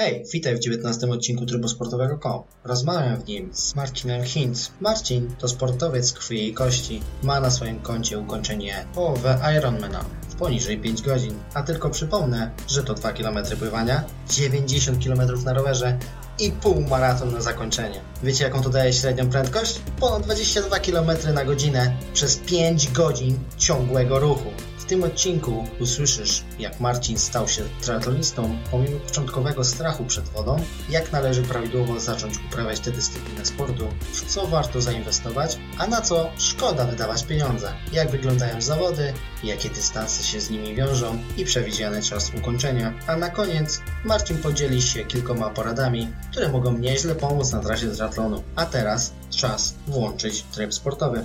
Hej, witaj w 19 odcinku Trybu Sportowego KOM. Rozmawiam w nim z Marcinem Hinz. Marcin to sportowiec krwi i kości. Ma na swoim koncie ukończenie połowę Ironmana w poniżej 5 godzin. A tylko przypomnę, że to 2 km pływania, 90 km na rowerze i pół maraton na zakończenie. Wiecie jaką to daje średnią prędkość? Ponad 22 km na godzinę przez 5 godzin ciągłego ruchu. Tym odcinku usłyszysz, jak Marcin stał się triatlonistą pomimo początkowego strachu przed wodą, jak należy prawidłowo zacząć uprawiać tę dyscyplinę sportu, w co warto zainwestować, a na co szkoda wydawać pieniądze, jak wyglądają zawody, jakie dystanse się z nimi wiążą i przewidziany czas ukończenia. A na koniec Marcin podzieli się kilkoma poradami, które mogą nieźle pomóc na trasie triatlonu. A teraz czas włączyć tryb sportowy.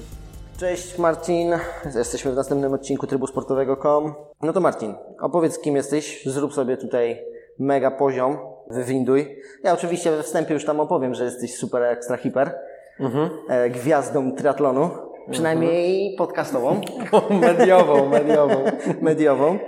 Cześć Marcin, jesteśmy w następnym odcinku trybu sportowego.com. No to Marcin, opowiedz kim jesteś, zrób sobie tutaj mega poziom, wywinduj. Ja oczywiście we wstępie już tam opowiem, że jesteś super ekstra hiper, e, gwiazdą triatlonu, przynajmniej podcastową, mediową, mediową. mediową.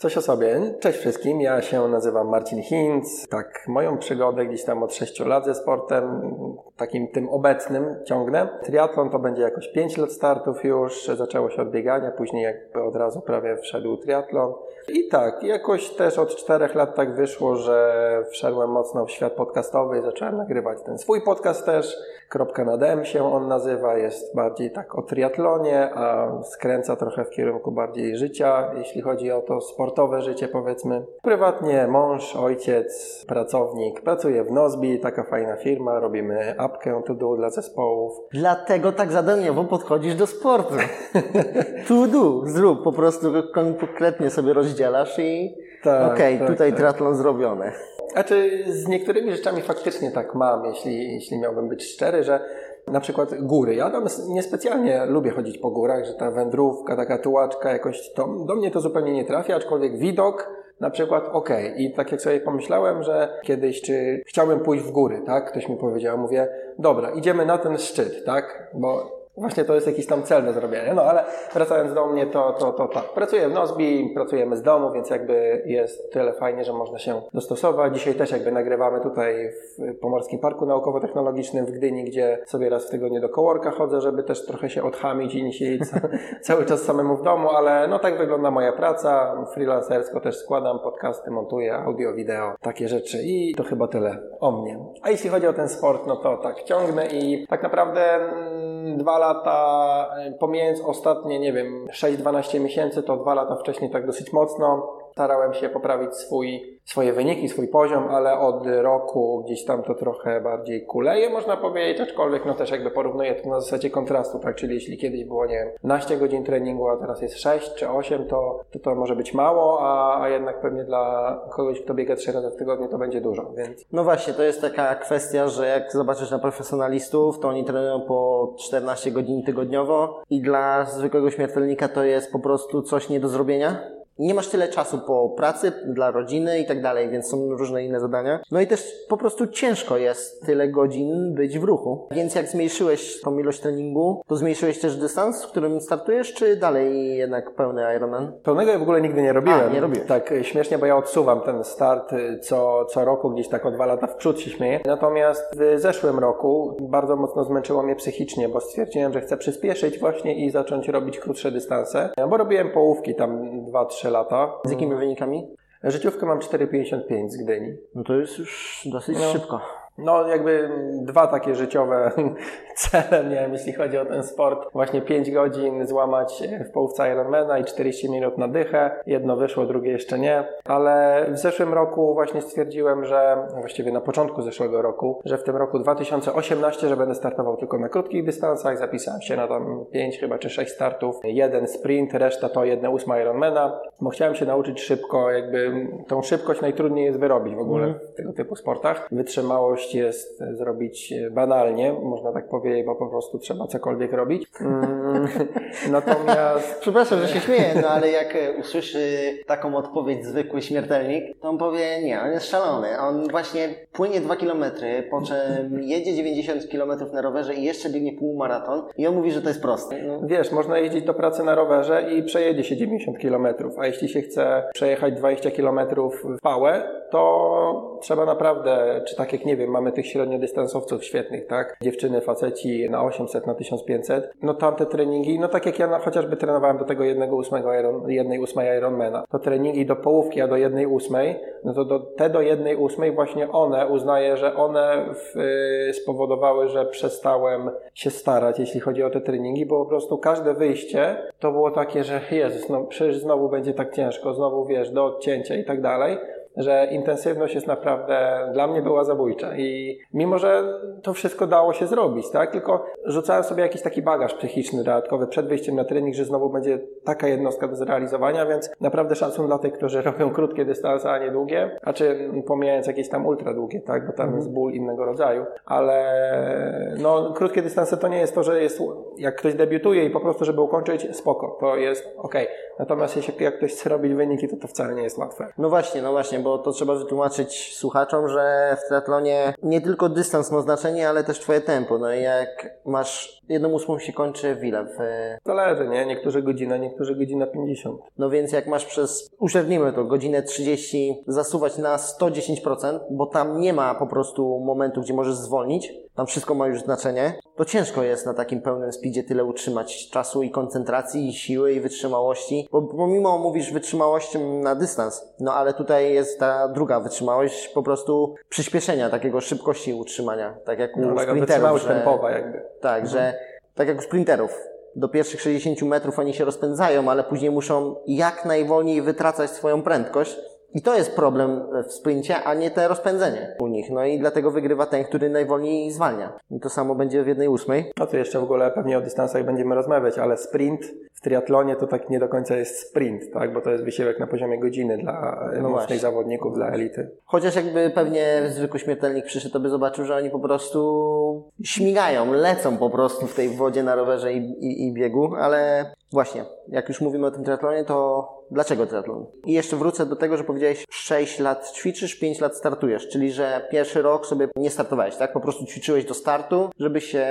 Coś o sobie. Cześć wszystkim, ja się nazywam Marcin Hinz. Tak, moją przygodę gdzieś tam od 6 lat ze sportem, takim tym obecnym ciągnę. Triatlon to będzie jakoś 5 lat startów już, zaczęło się od biegania, później jakby od razu prawie wszedł triatlon. I tak, jakoś też od 4 lat tak wyszło, że wszedłem mocno w świat podcastowy i zacząłem nagrywać ten swój podcast też. Kropka nad M się on nazywa, jest bardziej tak o triatlonie, a skręca trochę w kierunku bardziej życia, jeśli chodzi o to sportowe życie powiedzmy. Prywatnie mąż, ojciec, pracownik, pracuję w Nozbi, taka fajna firma, robimy apkę to do dla zespołów. Dlatego tak zadaniowo podchodzisz do sportu. To do, zrób, po prostu konkretnie sobie rozdzielasz i Tak, okej, tak, tutaj tak. triatlon zrobiony. Znaczy, z niektórymi rzeczami faktycznie tak mam, jeśli, jeśli miałbym być szczery, że na przykład góry. Ja tam niespecjalnie lubię chodzić po górach, że ta wędrówka, taka tułaczka jakoś, to, do mnie to zupełnie nie trafia, aczkolwiek widok na przykład okej. I tak jak sobie pomyślałem, że kiedyś, czy chciałbym pójść w góry, tak? Ktoś mi powiedział, mówię, dobra, idziemy na ten szczyt, tak? Bo Właśnie to jest jakiś tam cel do zrobienia. No ale wracając do mnie, to, to, to tak. Pracuję w Nozbi, pracujemy z domu, więc jakby jest tyle fajnie, że można się dostosować. Dzisiaj też jakby nagrywamy tutaj w Pomorskim Parku Naukowo-Technologicznym w Gdyni, gdzie sobie raz w tygodniu do kołorka chodzę, żeby też trochę się odchamić i nie siedzieć ca- cały czas samemu w domu, ale no tak wygląda moja praca. Freelancersko też składam podcasty, montuję audio, wideo, takie rzeczy i to chyba tyle o mnie. A jeśli chodzi o ten sport, no to tak, ciągnę i tak naprawdę dwa lata, e, pomijając ostatnie, nie wiem, 6-12 miesięcy, to dwa lata wcześniej tak dosyć mocno starałem się poprawić swój, swoje wyniki, swój poziom, ale od roku gdzieś tam to trochę bardziej kuleje, można powiedzieć, aczkolwiek no też jakby porównuję to na zasadzie kontrastu, tak, czyli jeśli kiedyś było, nie wiem, 12 godzin treningu, a teraz jest 6 czy 8, to to, to może być mało, a, a jednak pewnie dla kogoś, kto biega 3 razy w tygodniu, to będzie dużo, więc No właśnie, to jest taka kwestia, że jak zobaczysz na profesjonalistów, to oni trenują po 14 godzin tygodniowo i dla zwykłego śmiertelnika to jest po prostu coś nie do zrobienia. Nie masz tyle czasu po pracy, dla rodziny i tak dalej, więc są różne inne zadania. No i też po prostu ciężko jest tyle godzin być w ruchu. Więc jak zmniejszyłeś tą ilość treningu, to zmniejszyłeś też dystans, w którym startujesz, czy dalej jednak pełny Ironman? Pełnego ja w ogóle nigdy nie robiłem. A, nie robiłeś. Tak, y, śmiesznie, bo ja odsuwam ten start y, co, co roku, gdzieś tak o dwa lata w przód się śmieję. Natomiast w zeszłym roku bardzo mocno zmęczyło mnie psychicznie, bo stwierdziłem, że chcę przyspieszyć właśnie i zacząć robić krótsze dystanse. Bo robiłem połówki tam 2-3 lata. Z jakimi wynikami? Życiówkę mam 4,55 z Gdyni. No to jest już dosyć No. szybko. No, jakby dwa takie życiowe cele miałem, jeśli chodzi o ten sport. Właśnie 5 godzin złamać w połówce Ironmana i 40 minut na dychę. Jedno wyszło, drugie jeszcze nie. Ale w zeszłym roku właśnie stwierdziłem, że właściwie na początku zeszłego roku, że w tym roku 2018, że będę startował tylko na krótkich dystansach. Zapisałem się na tam 5 chyba czy 6 startów. Jeden sprint, reszta to jedna ósma Ironmana. Bo chciałem się nauczyć szybko, jakby tą szybkość najtrudniej jest wyrobić w ogóle w tego typu sportach. Wytrzymałość jest zrobić banalnie, można tak powiedzieć, bo po prostu trzeba cokolwiek robić. Mm, natomiast... Przepraszam, że się śmieję, no ale jak usłyszy taką odpowiedź zwykły śmiertelnik, to on powie, nie, on jest szalony. On właśnie płynie 2 km, po czym jedzie 90 km na rowerze i jeszcze biegnie półmaraton i on mówi, że to jest proste. No. Wiesz, można jeździć do pracy na rowerze i przejedzie się 90 km, a jeśli się chce przejechać 20 km w pałę, to trzeba naprawdę, czy tak jak nie wiem, mamy tych średniodystansowców świetnych, tak? Dziewczyny, faceci na 800, na 1500, no tamte treningi, no tak jak ja na, chociażby trenowałem do tego jednego ósmego Iron, jednej ósmej Ironmana, to treningi do połówki, a do jednej ósmej, no to do, te do jednej ósmej właśnie one, uznaję, że one w, y, spowodowały, że przestałem się starać, jeśli chodzi o te treningi, bo po prostu każde wyjście to było takie, że Jezus, no przecież znowu będzie tak ciężko, znowu wiesz, do odcięcia i tak dalej że intensywność jest naprawdę, dla mnie była zabójcza i mimo, że to wszystko dało się zrobić, tak, tylko rzucałem sobie jakiś taki bagaż psychiczny dodatkowy przed wyjściem na trening, że znowu będzie taka jednostka do zrealizowania, więc naprawdę szacun dla tych, którzy robią krótkie dystanse, a nie długie, a czy pomijając jakieś tam ultra długie, tak, bo tam mhm. jest ból innego rodzaju, ale no, krótkie dystanse to nie jest to, że jest, jak ktoś debiutuje i po prostu, żeby ukończyć, spoko, to jest ok. Natomiast jeśli jak ktoś chce robić wyniki, to to wcale nie jest łatwe. No właśnie, no właśnie, bo to trzeba wytłumaczyć słuchaczom, że w triatlonie nie tylko dystans ma znaczenie, ale też twoje tempo. No i jak masz jedną ósmą się kończy w ile? W... Zależy, nie? Niektórzy godzina, niektórzy godzina 50. No więc jak masz przez, uśrednimy to, godzinę 30 zasuwać na 110%, bo tam nie ma po prostu momentu, gdzie możesz zwolnić, tam wszystko ma już znaczenie, to ciężko jest na takim pełnym speedzie tyle utrzymać czasu i koncentracji, i siły, i wytrzymałości, bo pomimo mówisz wytrzymałość na dystans, no ale tutaj jest ta druga wytrzymałość po prostu przyspieszenia, takiego szybkości utrzymania, tak jak u no, sprinterów. Że, tempowa jakby. Tak, mhm. że tak jak u sprinterów, do pierwszych 60 metrów oni się rozpędzają, ale później muszą jak najwolniej wytracać swoją prędkość, i to jest problem w sprincie, a nie te rozpędzenie u nich. No i dlatego wygrywa ten, który najwolniej zwalnia. I to samo będzie w jednej ósmej. No to jeszcze w ogóle pewnie o dystansach będziemy rozmawiać, ale sprint w triatlonie to tak nie do końca jest sprint, tak? Bo to jest wysiłek na poziomie godziny dla no mocnych zawodników, dla elity. Chociaż jakby pewnie zwykły śmiertelnik przyszedł, to by zobaczył, że oni po prostu śmigają, lecą po prostu w tej wodzie na rowerze i, i, i biegu, ale właśnie, jak już mówimy o tym triatlonie, to Dlaczego triatlon? I jeszcze wrócę do tego, że powiedziałeś 6 lat ćwiczysz, 5 lat startujesz, czyli że pierwszy rok sobie nie startowałeś, tak? Po prostu ćwiczyłeś do startu, żeby się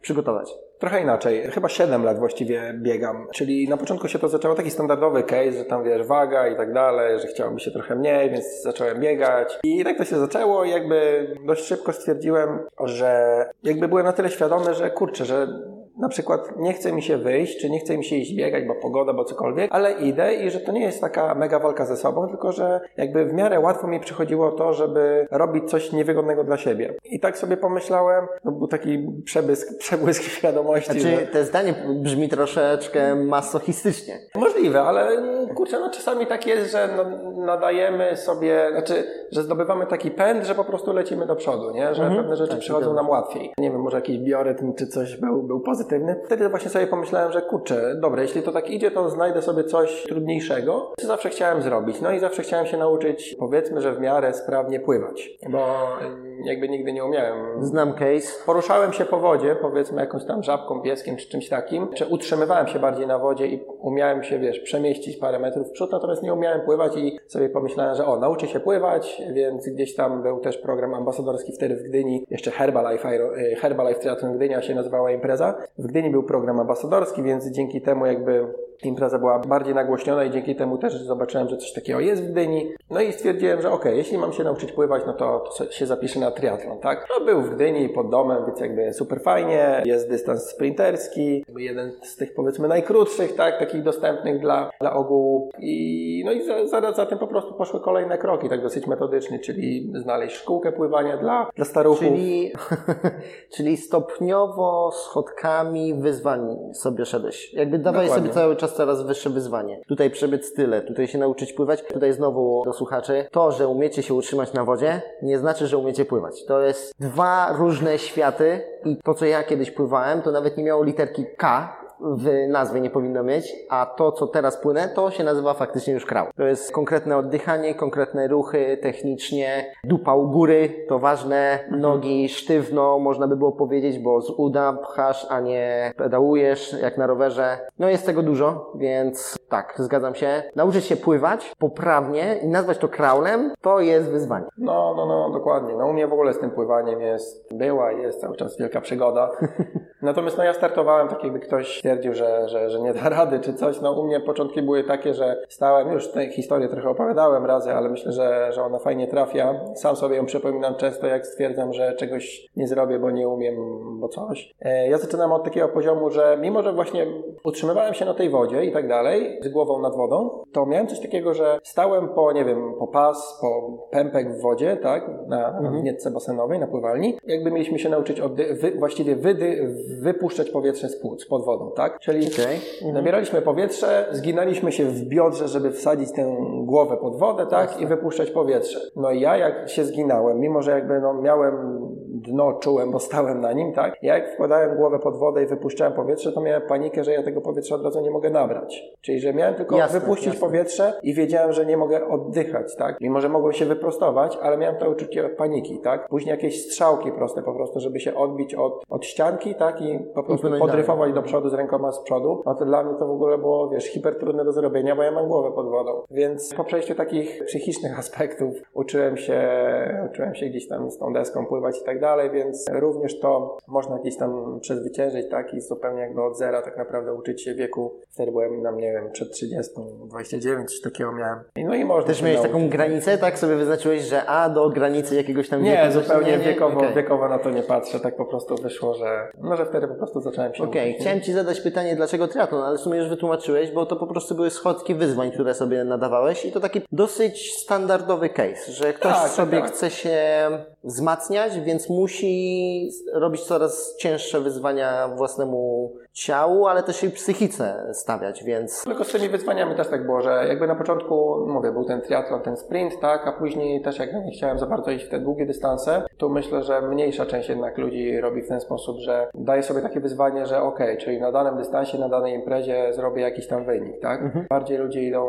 przygotować. Trochę inaczej. Chyba 7 lat właściwie biegam. Czyli na początku się to zaczęło taki standardowy case, że tam wiesz, waga i tak dalej, że chciałoby się trochę mniej, więc zacząłem biegać. I tak to się zaczęło i jakby dość szybko stwierdziłem, że jakby byłem na tyle świadomy, że kurczę, że na przykład nie chce mi się wyjść, czy nie chce mi się iść biegać, bo pogoda, bo cokolwiek, ale idę i że to nie jest taka mega walka ze sobą, tylko że jakby w miarę łatwo mi przychodziło to, żeby robić coś niewygodnego dla siebie. I tak sobie pomyślałem, no był taki przebłysk, przebłysk świadomości. Znaczy, że... te zdanie brzmi troszeczkę masochistycznie. Możliwe, ale kurczę, no czasami tak jest, że no, nadajemy sobie, znaczy, że zdobywamy taki pęd, że po prostu lecimy do przodu, nie? Że mhm. pewne rzeczy tak, przychodzą nam łatwiej. Nie wiem, może jakiś biorytm czy coś był, był pozytywny pozytywny. Wtedy właśnie sobie pomyślałem, że kurczę, dobra, jeśli to tak idzie, to znajdę sobie coś trudniejszego, co zawsze chciałem zrobić. No i zawsze chciałem się nauczyć, powiedzmy, że w miarę sprawnie pływać, bo jakby nigdy nie umiałem. Znam case. Poruszałem się po wodzie, powiedzmy jakąś tam żabką, pieskiem czy czymś takim, czy utrzymywałem się bardziej na wodzie i umiałem się, wiesz, przemieścić parę metrów w przód, natomiast nie umiałem pływać i sobie pomyślałem, że o, nauczę się pływać, więc gdzieś tam był też program ambasadorski wtedy w Gdyni, jeszcze Herbalife, y, Herbalife Triathlon Gdynia się nazywała impreza. W Gdyni był program ambasadorski, więc dzięki temu jakby impreza była bardziej nagłośniona i dzięki temu też zobaczyłem, że coś takiego jest w Gdyni. No i stwierdziłem, że ok, jeśli mam się nauczyć pływać, no to, to się zapiszę na triatlon, tak? No był w Gdyni pod domem, więc jakby super fajnie. Jest dystans sprinterski, jeden z tych powiedzmy najkrótszych, tak? Takich dostępnych dla, dla ogółu. I no i za, za tym po prostu poszły kolejne kroki, tak dosyć metodycznie, czyli znaleźć szkółkę pływania dla, dla staruchów. Czyli, czyli stopniowo schodkami wyzwań sobie szedłeś. Jakby dawaj Dokładnie. sobie cały czas czas coraz wyższe wyzwanie. Tutaj przebyć tyle, tutaj się nauczyć pływać. Tutaj znowu do słuchaczy. To, że umiecie się utrzymać na wodzie, nie znaczy, że umiecie pływać. To jest dwa różne światy i to, co ja kiedyś pływałem, to nawet nie miało literki K, w nazwie nie powinno mieć, a to, co teraz płynę, to się nazywa faktycznie już kraul. To jest konkretne oddychanie, konkretne ruchy technicznie, dupa u góry, to ważne, nogi sztywno, można by było powiedzieć, bo z uda pchasz, a nie pedałujesz, jak na rowerze. No jest tego dużo, więc tak, zgadzam się. Nauczyć się pływać poprawnie i nazwać to kraulem, to jest wyzwanie. No, no, no, dokładnie. No u mnie w ogóle z tym pływaniem jest, była i jest cały czas wielka przygoda. Natomiast no ja startowałem tak jakby ktoś stwierdził, że, że, że nie da rady czy coś. No u mnie początki były takie, że stałem, już tę historię trochę opowiadałem razy, ale myślę, że, że ona fajnie trafia. Sam sobie ją przypominam często, jak stwierdzam, że czegoś nie zrobię, bo nie umiem, bo coś. E, ja zaczynam od takiego poziomu, że mimo, że właśnie utrzymywałem się na tej wodzie i tak dalej, z głową nad wodą, to miałem coś takiego, że stałem po, nie wiem, po pas, po pępek w wodzie, tak, na, Mhm. wnietce basenowej, na pływalni. Jakby mieliśmy się nauczyć oddy- wy, właściwie wydy, wypuszczać powietrze z płuc pod wodą, tak? Czyli Okej. nabieraliśmy powietrze, zginaliśmy się w biodrze, żeby wsadzić tę głowę pod wodę, tak? I wypuszczać powietrze. No i ja jak się zginałem, mimo że jakby no, miałem dno, czułem, bo stałem na nim, tak? Ja jak wkładałem głowę pod wodę i wypuszczałem powietrze, to miałem panikę, że ja tego powietrza od razu nie mogę nabrać. Czyli, że miałem tylko Jasne, wypuścić jasne. powietrze i wiedziałem, że nie mogę oddychać, tak? Mimo, że mogłem się wyprostować, ale miałem to uczucie paniki, tak? Później jakieś strzałki proste po prostu, żeby się odbić od, od ścianki, tak? I po prostu płynąć podryfować do przodu z rękoma z przodu. No to dla mnie to w ogóle było, wiesz, hiper trudne do zrobienia, bo ja mam głowę pod wodą. Więc po przejściu takich psychicznych aspektów uczyłem się, uczyłem się gdzieś tam z tą deską pływać i tak dalej, więc również to można gdzieś tam przezwyciężyć, tak? I zupełnie jakby od zera tak naprawdę uczyć się wieku. Wtedy byłem tam, nie wiem, przed 30, 29, coś takiego miałem. I No i można Też miałeś taką granicę, tak? Sobie wyznaczyłeś, że a do granicy jakiegoś tam wieku. Nie, zupełnie nie, nie? wiekowo, Okej. wiekowo na to nie patrzę. Tak po prostu wyszło, że no, że wtedy po prostu zacząłem się Okej, uczyć. chciałem Ci zadać pytanie, dlaczego triatlon, ale w sumie już wytłumaczyłeś, bo to po prostu były schodki wyzwań, które sobie nadawałeś i to taki dosyć standardowy case, że ktoś tak, sobie tak. chce się wzmacniać, więc musi robić coraz cięższe wyzwania własnemu ciału, ale też i psychice stawiać, więc Tylko z tymi wyzwaniami też tak było, że jakby na początku, mówię, był ten triatlon, ten sprint, tak, a później też jak nie chciałem za bardzo iść w te długie dystanse, to myślę, że mniejsza część jednak ludzi robi w ten sposób, że daje sobie takie wyzwanie, że okej, czyli na danym dystansie, na danej imprezie zrobię jakiś tam wynik, tak. Bardziej ludzie idą,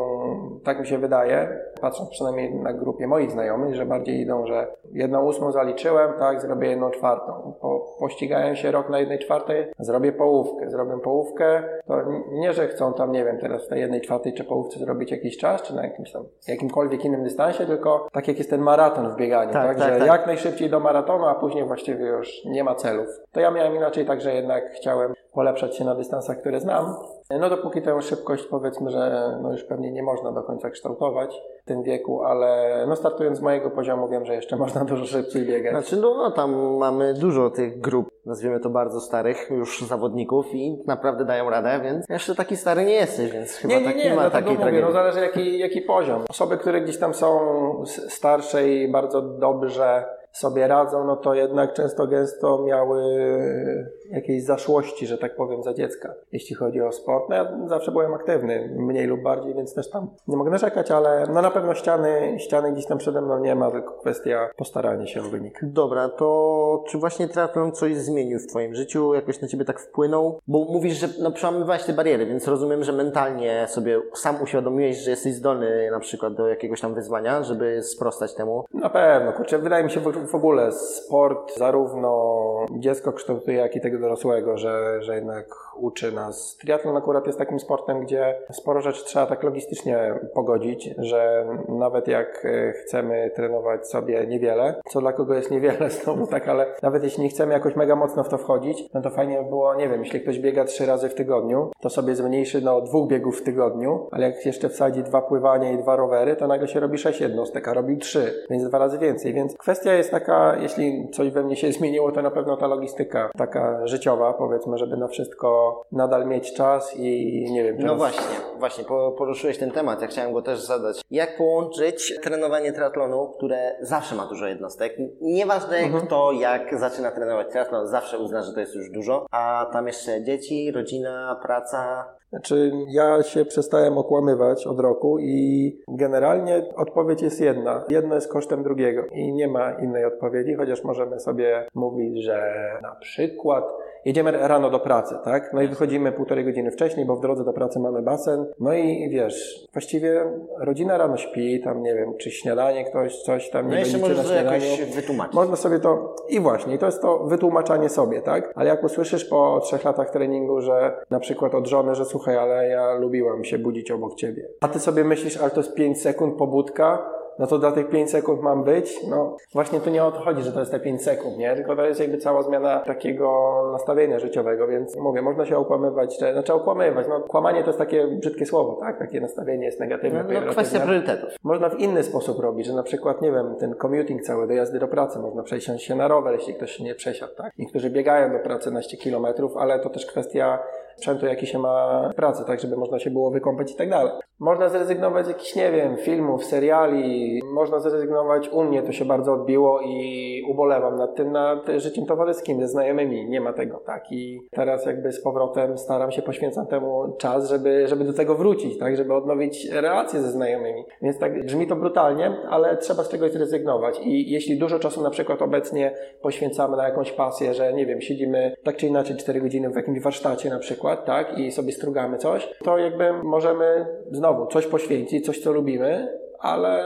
tak mi się wydaje, patrząc przynajmniej na grupie moich znajomych, że bardziej idą, że jedną ósmą zaliczyłem, tak, zrobię jedną czwartą. Po, pościgałem się rok na jednej czwartej, zrobię połówkę, zrobię połówkę, to nie, że chcą tam, nie wiem, teraz w tej jednej czwartej czy połówce zrobić jakiś czas, czy na jakimś tam, jakimkolwiek innym dystansie, tylko tak jak jest ten maraton w bieganiu, Tak, tak, tak, że tak. jak najszybciej do maratonu, a później właściwie już nie ma celów. To ja miałem inaczej, tak, że jednak chciałem polepszać się na dystansach, które znam. No dopóki tę szybkość powiedzmy, że no już pewnie nie można do końca kształtować w tym wieku, ale no startując z mojego poziomu wiem, że jeszcze można dużo szybciej biegać. Znaczy, no, no tam mamy dużo tych grup, nazwijmy to bardzo starych już zawodników i naprawdę dają radę, więc jeszcze taki stary nie jesteś, więc chyba Nie, nie, tak nie, nie ma dlatego takiej mówię, tragedii. no zależy jaki, jaki poziom. Osoby, które gdzieś tam są starsze i bardzo dobrze sobie radzą, no to jednak często gęsto miały jakieś zaszłości, że tak powiem, za dziecka, jeśli chodzi o sport. No ja zawsze byłem aktywny, mniej lub bardziej, więc też tam nie mogę narzekać, ale no na pewno ściany, ściany gdzieś tam przede mną nie ma, tylko kwestia postarania się o wynik. Dobra, to czy właśnie triatlon coś zmienił w Twoim życiu? Jakoś na Ciebie tak wpłynął? Bo mówisz, że no, przełamywałeś te bariery, więc rozumiem, że mentalnie sobie sam uświadomiłeś, że jesteś zdolny na przykład do jakiegoś tam wyzwania, żeby sprostać temu. Na pewno, kurczę, wydaje mi się w ogóle sport zarówno dziecko kształtuje, jak i tego dorosłego, że, że jednak uczy nas. Triatlon akurat jest takim sportem, gdzie sporo rzeczy trzeba tak logistycznie pogodzić, że nawet jak e, chcemy trenować sobie niewiele, co dla kogo jest niewiele znowu tak, ale nawet jeśli nie chcemy jakoś mega mocno w to wchodzić, no to fajnie by było, nie wiem, jeśli ktoś biega trzy razy w tygodniu, to sobie zmniejszy do dwóch biegów w tygodniu, ale jak jeszcze wsadzi dwa pływania i dwa rowery, to nagle się robi sześć jednostek, a robił trzy, więc dwa razy więcej. Więc kwestia jest taka, jeśli coś we mnie się zmieniło, to na pewno ta logistyka taka życiowa, powiedzmy, żeby na wszystko nadal mieć czas i nie wiem, No teraz- właśnie, właśnie, po- poruszyłeś ten temat, ja chciałem go też zadać. Jak połączyć trenowanie triatlonu, które zawsze ma dużo jednostek? Nieważne kto jak zaczyna trenować triatlon, zawsze uzna, że to jest już dużo, a tam jeszcze dzieci, rodzina, praca. Znaczy, ja się przestałem okłamywać od roku i generalnie odpowiedź jest jedna. Jedno jest kosztem drugiego i nie ma innej odpowiedzi, chociaż możemy sobie mówić, że na przykład jedziemy rano do pracy, tak? No i wychodzimy półtorej godziny wcześniej, bo w drodze do pracy mamy basen. No i wiesz, właściwie rodzina rano śpi, tam nie wiem, czy śniadanie ktoś, coś tam No nie jeszcze będziecie możesz na to jakoś śniadaniu. wytłumaczyć. Można sobie to, i właśnie, i to jest to wytłumaczanie sobie, tak? Ale jak usłyszysz po trzech latach treningu, że na przykład od żony, że słuchaj, ale ja lubiłam się budzić obok ciebie. A ty sobie myślisz, ale to jest 5 sekund pobudka, no to dla tych 5 sekund mam być? No właśnie tu nie o to chodzi, że to jest te 5 sekund, nie? Tylko to jest jakby cała zmiana takiego nastawienia życiowego, więc mówię, można się okłamywać, czy, znaczy okłamywać, no kłamanie to jest takie brzydkie słowo, tak? Takie nastawienie jest negatywne. No, no kwestia priorytetów. Można w inny sposób robić, że na przykład, nie wiem, ten commuting cały do jazdy do pracy, można przesiąść się na rower, jeśli ktoś się nie przesiadł, tak? Niektórzy biegają do pracy naście kilometrów, ale to też kwestia sprzętu, jaki się ma w pracy, tak, żeby można się było wykąpać i tak dalej. Można zrezygnować z jakichś, nie wiem, filmów, seriali, można zrezygnować, u mnie to się bardzo odbiło i ubolewam nad tym, nad życiem towarzyskim ze znajomymi, nie ma tego, tak, i teraz jakby z powrotem staram się, poświęcam temu czas, żeby, żeby do tego wrócić, tak, żeby odnowić relacje ze znajomymi, więc tak brzmi to brutalnie, ale trzeba z czegoś zrezygnować. I jeśli dużo czasu na przykład obecnie poświęcamy na jakąś pasję, że nie wiem, siedzimy tak czy inaczej 4 godziny w jakimś warsztacie na przykład, tak, i sobie strugamy coś, to jakby możemy znowu coś poświęcić, coś co lubimy, ale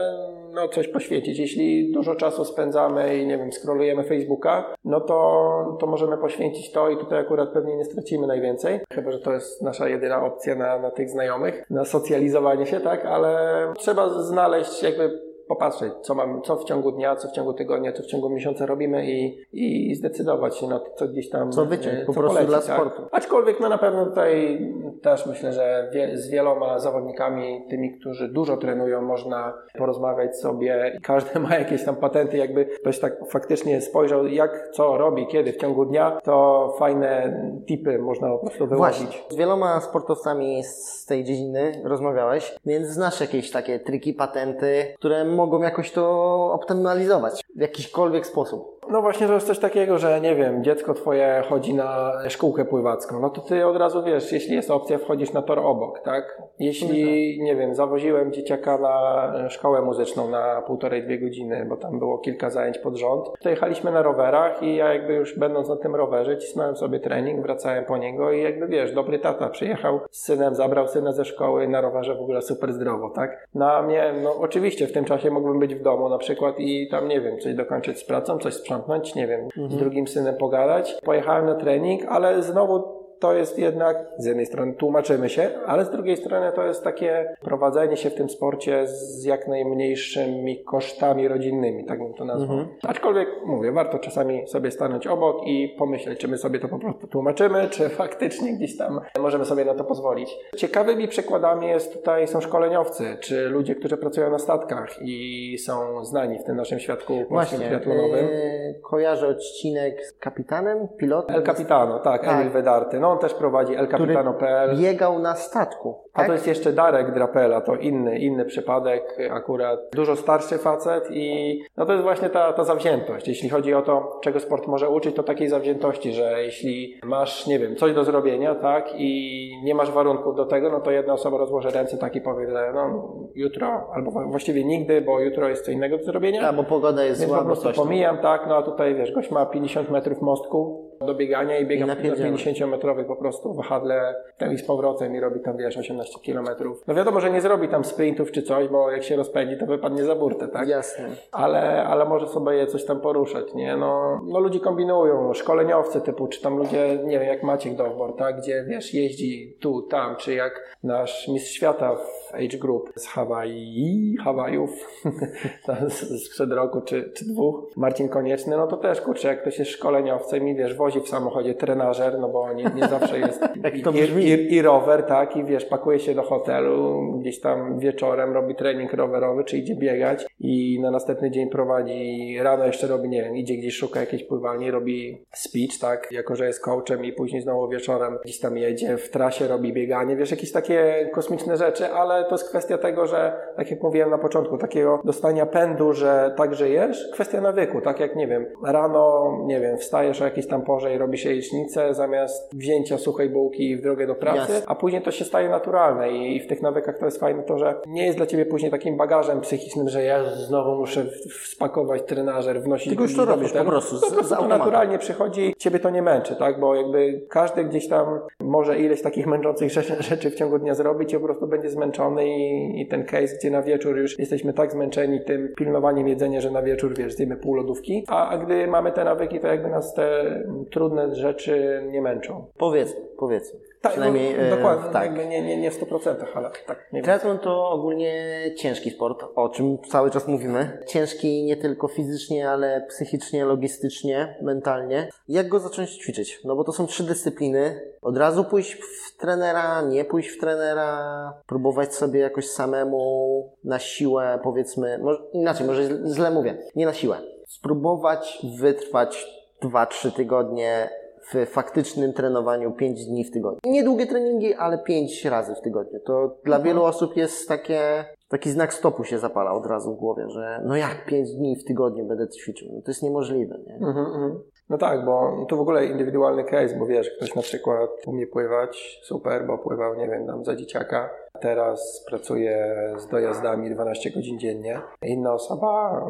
no coś poświęcić. Jeśli dużo czasu spędzamy i nie wiem, scrollujemy Facebooka, no to, to możemy poświęcić to i tutaj akurat pewnie nie stracimy najwięcej. Chyba, że to jest nasza jedyna opcja na, na tych znajomych, na socjalizowanie się, tak, ale trzeba znaleźć jakby popatrzeć, co mam, co w ciągu dnia, co w ciągu tygodnia, co w ciągu miesiąca robimy i, i zdecydować się na to, co gdzieś tam Co wyciąć, e, po co prostu poleci, dla tak? sportu. Aczkolwiek no na pewno tutaj też myślę, że wie, z wieloma zawodnikami, tymi, którzy dużo trenują, można porozmawiać sobie i każdy ma jakieś tam patenty, jakby ktoś tak faktycznie spojrzał, jak co robi, kiedy w ciągu dnia, to fajne tipy można po prostu wyłożyć. Właśnie, z wieloma sportowcami z tej dziedziny rozmawiałeś, więc znasz jakieś takie triki, patenty, które mogą jakoś to optymalizować w jakiśkolwiek sposób. No właśnie to jest coś takiego, że nie wiem, dziecko twoje chodzi na szkółkę pływacką, no to ty od razu wiesz, jeśli jest opcja, wchodzisz na tor obok, tak? Jeśli, nie wiem, zawoziłem dzieciaka na szkołę muzyczną na półtorej, dwie godziny, bo tam było kilka zajęć pod rząd, to jechaliśmy na rowerach i ja jakby już będąc na tym rowerze, cisnąłem sobie trening, wracałem po niego i jakby wiesz, dobry tata przyjechał z synem, zabrał syna ze szkoły na rowerze w ogóle super zdrowo, tak? Na mnie, no oczywiście w tym czasie mógłbym być w domu na przykład i tam, nie wiem, coś dokończyć z pracą, coś sprzątnąć, nie wiem, z drugim synem pogadać. Pojechałem na trening, ale znowu to jest jednak, z jednej strony tłumaczymy się, ale z drugiej strony to jest takie prowadzenie się w tym sporcie z jak najmniejszymi kosztami rodzinnymi, tak bym to nazwał. Aczkolwiek mówię, warto czasami sobie stanąć obok i pomyśleć, czy my sobie to po prostu tłumaczymy, czy faktycznie gdzieś tam możemy sobie na to pozwolić. Ciekawymi przykładami jest tutaj są szkoleniowcy, czy ludzie, którzy pracują na statkach i są znani w tym naszym świadku polskim Właśnie, triatlonowym. yy, kojarzę odcinek z kapitanem, pilotem, El Capitano, tak, Tak. Emil Wedarty. No on też prowadzi który elcapitano.pl. biegał na statku. A tak? to jest jeszcze Darek Drapela, to inny, inny przypadek, akurat dużo starszy facet i no to jest właśnie ta, ta zawziętość. Jeśli chodzi o to, czego sport może uczyć, to takiej zawziętości, że jeśli masz, nie wiem, coś do zrobienia, tak, i nie masz warunków do tego, no to jedna osoba rozłoży ręce tak i powie, że no jutro, albo właściwie nigdy, bo jutro jest co innego do zrobienia. A, bo pogoda jest Więc zła, po prostu pomijam, tak, no a tutaj wiesz, gość ma 50 metrów mostku do biegania i biega I na napierdziela. 50-metrowy po prostu wahadle tam i z powrotem i robi tam, wiesz, 18 kilometrów. No wiadomo, że nie zrobi tam sprintów czy coś, bo jak się rozpędzi, to wypadnie za burtę, tak? Jasne. Ale, ale może sobie je coś tam poruszać, nie? No, no ludzi kombinują, szkoleniowcy typu, czy tam ludzie, nie wiem, jak Maciek Dowbor, tak? Gdzie, wiesz, jeździ tu, tam, czy jak nasz mistrz świata w Age Group z Hawaii, Hawajów, sprzed roku czy, czy dwóch, Marcin Konieczny, no to też, kurczę, jak ktoś jest szkoleniowcem i, wiesz, wozi w samochodzie trenażer, no bo nie, nie zawsze jest Jak to i, i, i rower, tak, i wiesz, pakuje się do hotelu, gdzieś tam wieczorem robi trening rowerowy, czy idzie biegać i na następny dzień prowadzi, rano jeszcze robi, nie wiem, idzie gdzieś, szuka jakiejś pływalni, robi speech, tak, jako że jest coachem i później znowu wieczorem gdzieś tam jedzie, w trasie robi bieganie, wiesz, jakieś takie kosmiczne rzeczy, ale to jest kwestia tego, że, tak jak mówiłem na początku, takiego dostania pędu, że tak żyjesz, kwestia nawyku, tak jak, nie wiem, rano, nie wiem, wstajesz o jakiejś tam porze, może i robi się jajecznicę zamiast wzięcia suchej bułki w drogę do pracy, Jasne. a później to się staje naturalne i, i w tych nawykach to jest fajne to, że nie jest dla ciebie później takim bagażem psychicznym, że ja znowu muszę spakować trenażer, wnosić Tylko już to robisz po prostu, z- prostu z to naturalnie przychodzi, ciebie to nie męczy, tak? Bo jakby każdy gdzieś tam może ileś takich męczących rzeczy, w ciągu dnia zrobić i po prostu będzie zmęczony i, i ten case, gdzie na wieczór już jesteśmy tak zmęczeni tym pilnowaniem jedzenia, że na wieczór, wiesz, zjemy pół lodówki, a, a gdy mamy te nawyki, to jakby nas te trudne rzeczy nie męczą. Powiedzmy, powiedzmy. Tak, Przynajmniej no, e, dokładnie, tak. jakby nie, nie, nie w 100%, ale tak. Triathlon to ogólnie ciężki sport, o czym cały czas mówimy. Ciężki nie tylko fizycznie, ale psychicznie, logistycznie, mentalnie. Jak go zacząć ćwiczyć? No bo to są trzy dyscypliny. Od razu pójść w trenera, nie pójść w trenera, próbować sobie jakoś samemu na siłę, powiedzmy, może, inaczej, może źle mówię, nie na siłę. Spróbować wytrwać 2-3 tygodnie w faktycznym trenowaniu 5 dni w tygodniu. Niedługie treningi, ale 5 razy w tygodniu. To dla wielu osób jest takie, taki znak stopu się zapala od razu w głowie, że no jak 5 dni w tygodniu będę ćwiczył? No to jest niemożliwe, nie? Mhm, mhm. No tak, bo tu w ogóle indywidualny case, bo wiesz, ktoś na przykład umie pływać, super, bo pływał, nie wiem, tam za dzieciaka, teraz pracuje z dojazdami 12 godzin dziennie. Inna osoba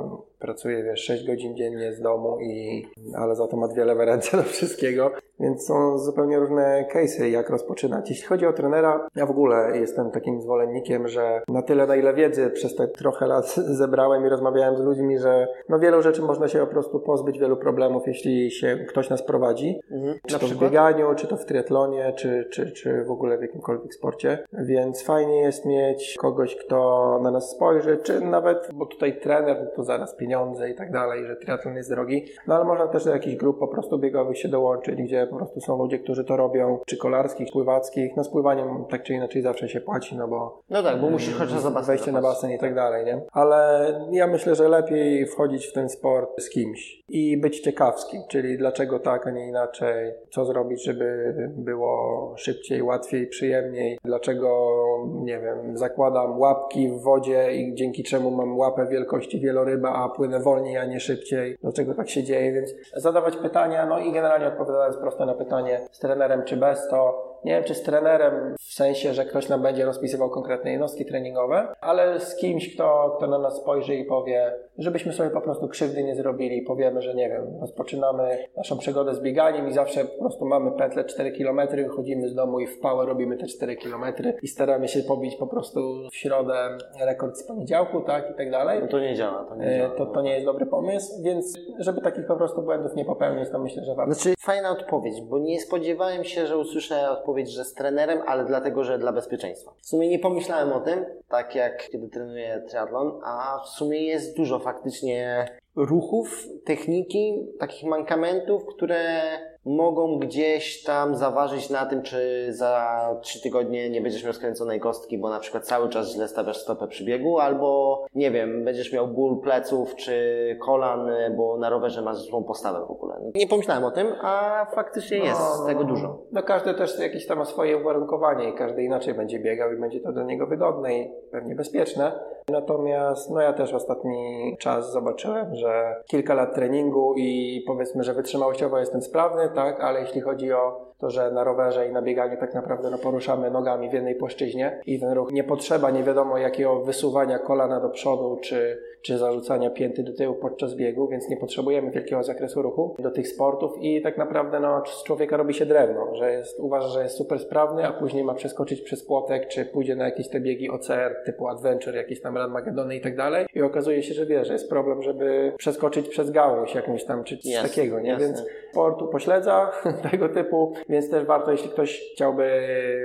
pracuje, wiesz, 6 godzin dziennie z domu i, ale za to ma dwie lewe ręce do wszystkiego, więc są zupełnie różne case'y, jak rozpoczynać. Jeśli chodzi o trenera, ja w ogóle jestem takim zwolennikiem, że na tyle, na ile wiedzy przez te trochę lat zebrałem i rozmawiałem z ludźmi, że no wielu rzeczy można się po prostu pozbyć, wielu problemów, jeśli się ktoś nas prowadzi. Mhm. Czy Na to w przykład? bieganiu, czy to w triatlonie, czy, czy, czy w ogóle w jakimkolwiek sporcie. Więc fajnie jest mieć kogoś, kto na nas spojrzy, czy nawet, bo tutaj trener, to zaraz pieniądze i tak dalej, że triatlon jest drogi. No ale można też do jakichś grup po prostu biegowych się dołączyć, gdzie po prostu są ludzie, którzy to robią, czy kolarskich, pływackich. No z pływaniem tak czy inaczej zawsze się płaci, no bo No tak, bo musisz chociaż za basen wejście na basen i tak dalej, nie? Ale ja myślę, że lepiej wchodzić w ten sport z kimś i być ciekawskim, czyli dlaczego tak, a nie inaczej, co zrobić, żeby było szybciej, łatwiej, przyjemniej, dlaczego, nie wiem, zakładam łapki w wodzie i dzięki czemu mam łapę wielkości wieloryba, a płynę wolniej, a nie szybciej, dlaczego tak się dzieje, więc zadawać pytania, no i generalnie odpowiadając prosto na pytanie z trenerem czy bez, to nie wiem, czy z trenerem w sensie, że ktoś nam będzie rozpisywał konkretne jednostki treningowe, ale z kimś, kto, kto na nas spojrzy i powie, żebyśmy sobie po prostu krzywdy nie zrobili. Powiemy, że nie wiem, rozpoczynamy naszą przygodę z bieganiem i zawsze po prostu mamy pętlę 4 km, wychodzimy z domu i w pałę robimy te 4 km i staramy się pobić po prostu w środę rekord z poniedziałku, tak, i tak dalej. No to nie działa, to nie E, działa. To, to nie jest dobry pomysł, więc żeby takich po prostu błędów nie popełnić, to myślę, że warto. Znaczy, fajna odpowiedź, bo nie spodziewałem się, że usłyszę odpowiedź, że z trenerem, ale dlatego, że dla bezpieczeństwa. W sumie nie pomyślałem o tym, tak jak kiedy trenuję triatlon, a w sumie jest dużo faktycznie ruchów, techniki, takich mankamentów, które mogą gdzieś tam zaważyć na tym, czy za trzy tygodnie nie będziesz miał skręconej kostki, bo na przykład cały czas źle stawiasz stopę przy biegu, albo nie wiem, będziesz miał ból pleców czy kolan, bo na rowerze masz złą postawę w ogóle. Nie pomyślałem o tym, a faktycznie jest z tego dużo. No każdy też jakieś tam ma swoje uwarunkowanie i każdy inaczej będzie biegał i będzie to dla niego wygodne i pewnie bezpieczne. Natomiast no ja też ostatni czas zobaczyłem, że kilka lat treningu i powiedzmy, że wytrzymałościowo jestem sprawny, tak, ale jeśli chodzi o to, że na rowerze i na bieganiu tak naprawdę no, poruszamy nogami w jednej płaszczyźnie i ten ruch nie potrzeba nie wiadomo jakiego wysuwania kolana do przodu czy, czy zarzucania pięty do tyłu podczas biegu, więc nie potrzebujemy wielkiego zakresu ruchu do tych sportów i tak naprawdę no, z człowieka robi się drewno, że jest, uważa, że jest super sprawny, a później ma przeskoczyć przez płotek, czy pójdzie na jakieś te biegi OCR typu Adventure, jakieś tam Run Magedony i tak dalej i okazuje się, że wie, że jest problem, żeby przeskoczyć przez gałąź jakąś tam, czy coś Jasne, takiego, nie? jasne. Więc sportu pośledza tego typu, więc też warto, jeśli ktoś chciałby,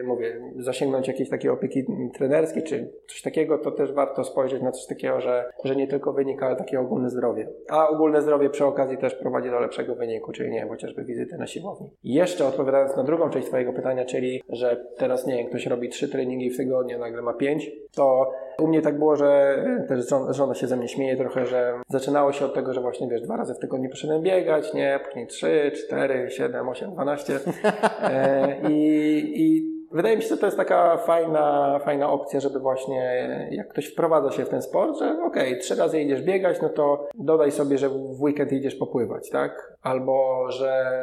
mówię, zasięgnąć jakiejś takiej opieki trenerskiej, czy coś takiego, to też warto spojrzeć na coś takiego, że, że nie tylko wynik, ale takie ogólne zdrowie. A ogólne zdrowie przy okazji też prowadzi do lepszego wyniku, czyli nie chociażby wizyty na siłowni. Jeszcze odpowiadając na drugą część Twojego pytania, czyli, że teraz nie wiem, ktoś robi trzy treningi w tygodniu, nagle ma pięć, to u mnie tak było, że też żona, żona się ze mnie śmieje trochę, że zaczynało się od tego, że właśnie wiesz, dwa razy w tygodniu poszedłem biegać, nie, później trzy, cztery, siedem, osiem, dwanaście. E, I, I wydaje mi się, że to jest taka fajna, fajna opcja, żeby właśnie jak ktoś wprowadza się w ten sport, że okej, trzy razy idziesz biegać, no to dodaj sobie, że w weekend idziesz popływać, tak? albo że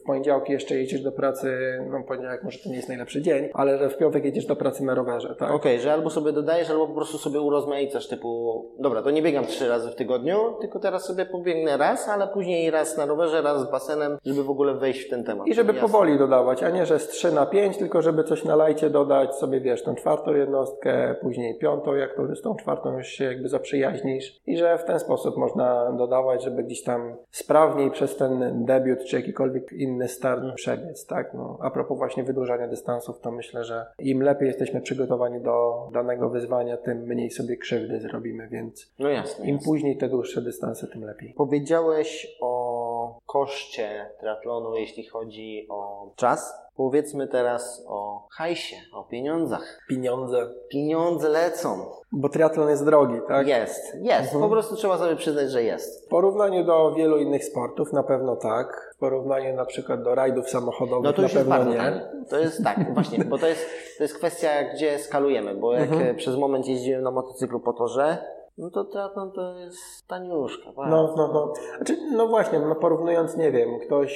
w poniedziałki jeszcze jedziesz do pracy, no poniedziałek może to nie jest najlepszy dzień, ale że w piątek jedziesz do pracy na rowerze, tak? Okej, że albo sobie dodajesz, albo po prostu sobie urozmaicasz typu, dobra, to nie biegam trzy razy w tygodniu, tylko teraz sobie pobiegnę raz, ale później raz na rowerze, raz z basenem, żeby w ogóle wejść w ten temat. I żeby Jasne. powoli dodawać, a nie, że z 3 na 5, tylko żeby coś na lajcie dodać sobie, wiesz, tą czwartą jednostkę, później piątą, jak to z tą czwartą już się jakby zaprzyjaźnisz i że w ten sposób można dodawać, żeby gdzieś tam sprawniej przez ten debiut czy jakikolwiek inny start przebiec, tak? No, a propos właśnie wydłużania dystansów, to myślę, że im lepiej jesteśmy przygotowani do danego wyzwania, tym mniej sobie krzywdy zrobimy, więc No jasne. im jasne. później te dłuższe dystanse, tym lepiej. Powiedziałeś o koszcie triatlonu, jeśli chodzi o czas. Powiedzmy teraz o hajsie, o pieniądzach. Pieniądze. Pieniądze lecą. Bo triatlon jest drogi, tak? Jest, jest. Po prostu trzeba sobie przyznać, że jest. W porównaniu do wielu innych sportów na pewno tak. W porównaniu na przykład do rajdów samochodowych No to na już jest pewno nie. tanie. To jest tak, właśnie, bo to jest, to jest kwestia, gdzie skalujemy, bo jak Mhm. e, przez moment jeździłem na motocyklu po torze, no to triatlon to jest taniuszka. bardzo. No, no, no. Znaczy, no właśnie, no porównując, nie wiem, ktoś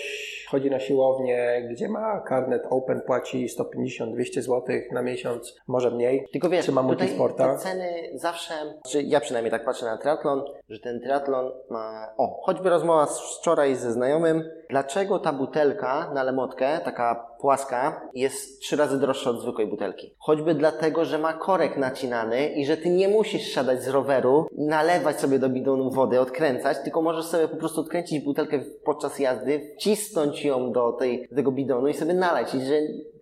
chodzi na siłownię, gdzie ma karnet Open, płaci 150-200 zł na miesiąc, może mniej. Tylko wiesz, Czy ma tutaj multisporta? te ceny zawsze, czy ja przynajmniej tak patrzę na triatlon, że ten triatlon ma, o, choćby rozmowa z wczoraj ze znajomym, dlaczego ta butelka na lemotkę, taka płaska, jest trzy razy droższa od zwykłej butelki. Choćby dlatego, że ma korek nacinany i że ty nie musisz siadać z roweru, nalewać sobie do bidonu wody, odkręcać, tylko możesz sobie po prostu odkręcić butelkę podczas jazdy, wcisnąć ją do tej, tego bidonu i sobie nalać. I że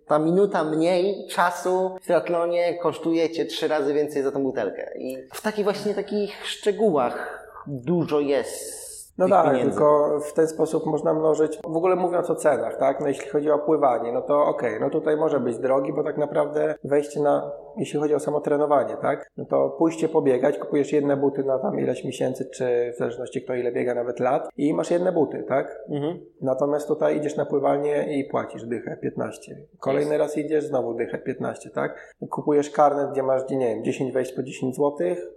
ta minuta mniej czasu w triatlonie kosztuje cię trzy razy więcej za tą butelkę. I w takich właśnie takich szczegółach dużo jest. No tak, pieniędzy. tylko w ten sposób można mnożyć, w ogóle mówiąc o cenach, tak? No jeśli chodzi o pływanie, no to okej, no tutaj może być drogi, bo tak naprawdę wejście na, jeśli chodzi o samo trenowanie, tak? No to pójście pobiegać, kupujesz jedne buty na tam ileś miesięcy, czy w zależności kto ile biega, nawet lat i masz jedne buty, tak? Mhm. Natomiast tutaj idziesz na pływalnię i płacisz dychę 15. Kolejny raz idziesz, znowu dychę 15, tak? Kupujesz karnet, gdzie masz, nie wiem, 10 wejść po 10 zł,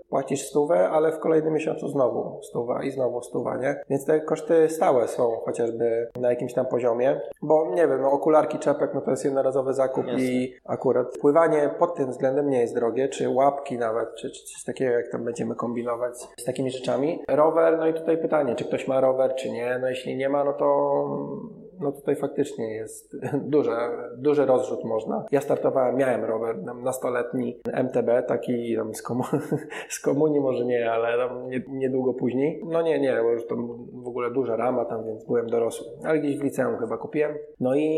płacisz stówę, ale w kolejnym miesiącu znowu stuwa i znowu stuwa, nie? Więc te koszty stałe są chociażby na jakimś tam poziomie, bo nie wiem, no okularki, czepek, no to jest jednorazowy zakup Jasne. i akurat pływanie pod tym względem nie jest drogie, czy łapki nawet, czy, czy coś takiego, jak tam będziemy kombinować z takimi rzeczami. Rower, no i tutaj pytanie, czy ktoś ma rower, czy nie, no jeśli nie ma, no to no tutaj faktycznie jest duże, duży rozrzut można. Ja startowałem, miałem rower nastoletni MTB, taki tam z, komu z komunii może nie, ale tam nie, niedługo później. No nie, nie, bo już tam w ogóle duża rama tam, więc byłem dorosły. Ale gdzieś w liceum chyba kupiłem. No i,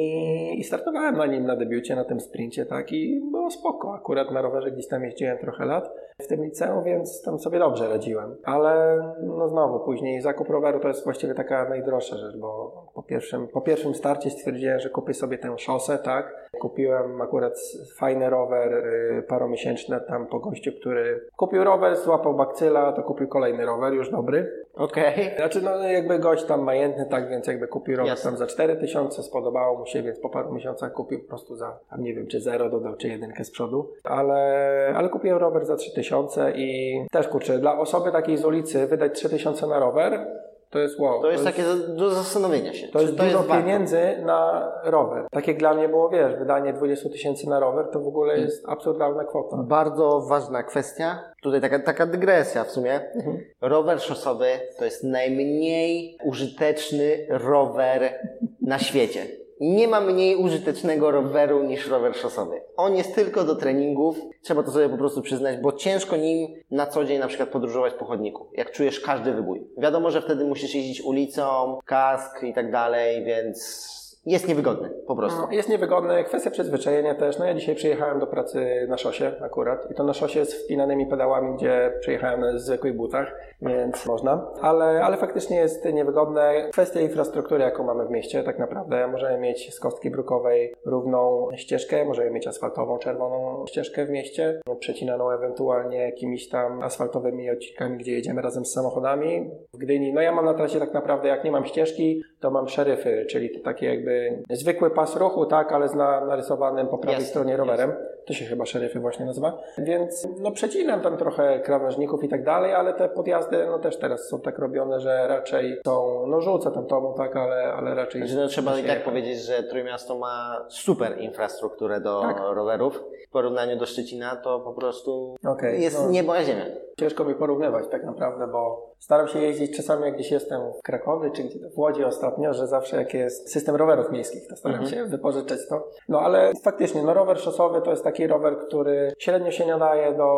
i startowałem na nim na debiucie, na tym sprincie, tak i było spoko. Akurat na rowerze gdzieś tam jeździłem trochę lat w tym liceum, więc tam sobie dobrze radziłem. Ale no znowu, później zakup roweru to jest właściwie taka najdroższa rzecz, bo po pierwszym, po pierwszym starcie stwierdziłem, że kupię sobie tę szosę, tak? Kupiłem akurat fajny rower y, paromiesięczny tam po gościu, który kupił rower, złapał bakcyla, to kupił kolejny rower, już dobry. Okej. Znaczy, no jakby gość tam majętny, tak więc jakby kupił rower Jasne. tam za 4000, spodobało mu się, więc po paru miesiącach kupił po prostu za, tam nie wiem, czy zero dodał, czy jedynkę z przodu, ale, ale kupiłem rower za 3000 i też kurczę, dla osoby takiej z ulicy wydać 3000 na rower, to jest wow. To jest takie za- do zastanowienia się. To jest dużo warto. pieniędzy na rower. Tak jak dla mnie było, wiesz, wydanie 20 tysięcy na rower to w ogóle Mm. jest absurdalna kwota. Bardzo ważna kwestia. Tutaj taka, taka dygresja w sumie. Mhm. Rower szosowy to jest najmniej użyteczny rower na świecie. Nie ma mniej użytecznego roweru niż rower szosowy. On jest tylko do treningów. Trzeba to sobie po prostu przyznać, bo ciężko nim na co dzień na przykład podróżować po chodniku. Jak czujesz każdy wybój. Wiadomo, że wtedy musisz jeździć ulicą, kask i tak dalej, więc jest niewygodny po prostu. Jest niewygodne, kwestia przyzwyczajenia też. No ja dzisiaj przyjechałem do pracy na szosie akurat i to na szosie z wpinanymi pedałami, gdzie przyjechałem na zwykłych butach, więc można. Ale, ale faktycznie jest niewygodne. Kwestia infrastruktury, jaką mamy w mieście tak naprawdę. Możemy mieć z kostki brukowej równą ścieżkę, możemy mieć asfaltową, czerwoną ścieżkę w mieście, przecinaną ewentualnie jakimiś tam asfaltowymi odcinkami, gdzie jedziemy razem z samochodami. W Gdyni, no ja mam na trasie tak naprawdę, jak nie mam ścieżki, to mam szeryfy, czyli takie jakby zwykły pas ruchu, tak, ale z na, narysowanym po prawej Jasne, stronie rowerem. To się chyba szeryfy właśnie nazywa, więc no przecinam tam trochę krawężników i tak dalej, ale te podjazdy no też teraz są tak robione, że raczej są, no rzucę tam tobą, tak, ale, ale raczej... Znaczy, no, trzeba i tak jechać. powiedzieć, że Trójmiasto ma super infrastrukturę do Tak. rowerów. W porównaniu do Szczecina to po prostu Okej, jest no. niebo a ziemia. Ciężko mi porównywać tak naprawdę, bo staram się jeździć czasami jak gdzieś jestem w Krakowie czy w Łodzi ostatnio, że zawsze jak jest system rowerów miejskich, to staram Mhm. się wypożyczać to. No ale faktycznie, no rower szosowy to jest taki rower, który średnio się nadaje do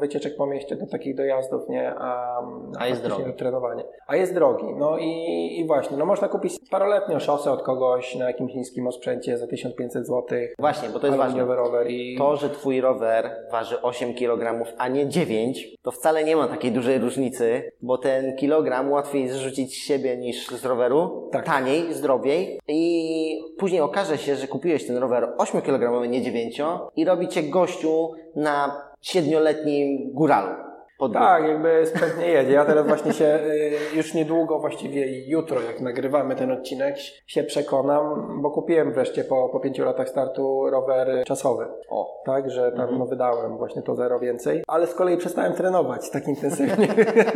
wycieczek po mieście, do takich dojazdów, nie? A, A jest drogi. do trenowania. A jest drogi. No i, i właśnie, no można kupić paroletnią szosę od kogoś na jakimś niskim osprzęcie za 1500 zł. Właśnie, bo to jest ważne. Rower i... To, że twój rower waży 8 kg, a nie 9, to wcale nie ma takiej dużej różnicy, bo ten kilogram łatwiej zrzucić z siebie niż z roweru, Tak. taniej, zdrowiej i później okaże się, że kupiłeś ten rower 8 kg, nie 9 i robi cię gościu na 7-letnim góralu. Tak, jakby spętnie jedzie. Ja teraz właśnie się y, już niedługo, właściwie jutro, jak nagrywamy ten odcinek, się przekonam, bo kupiłem wreszcie po, po pięciu latach startu rower czasowy. O. Tak, że tam Mhm. no, wydałem właśnie to zero więcej, ale z kolei przestałem trenować tak intensywnie,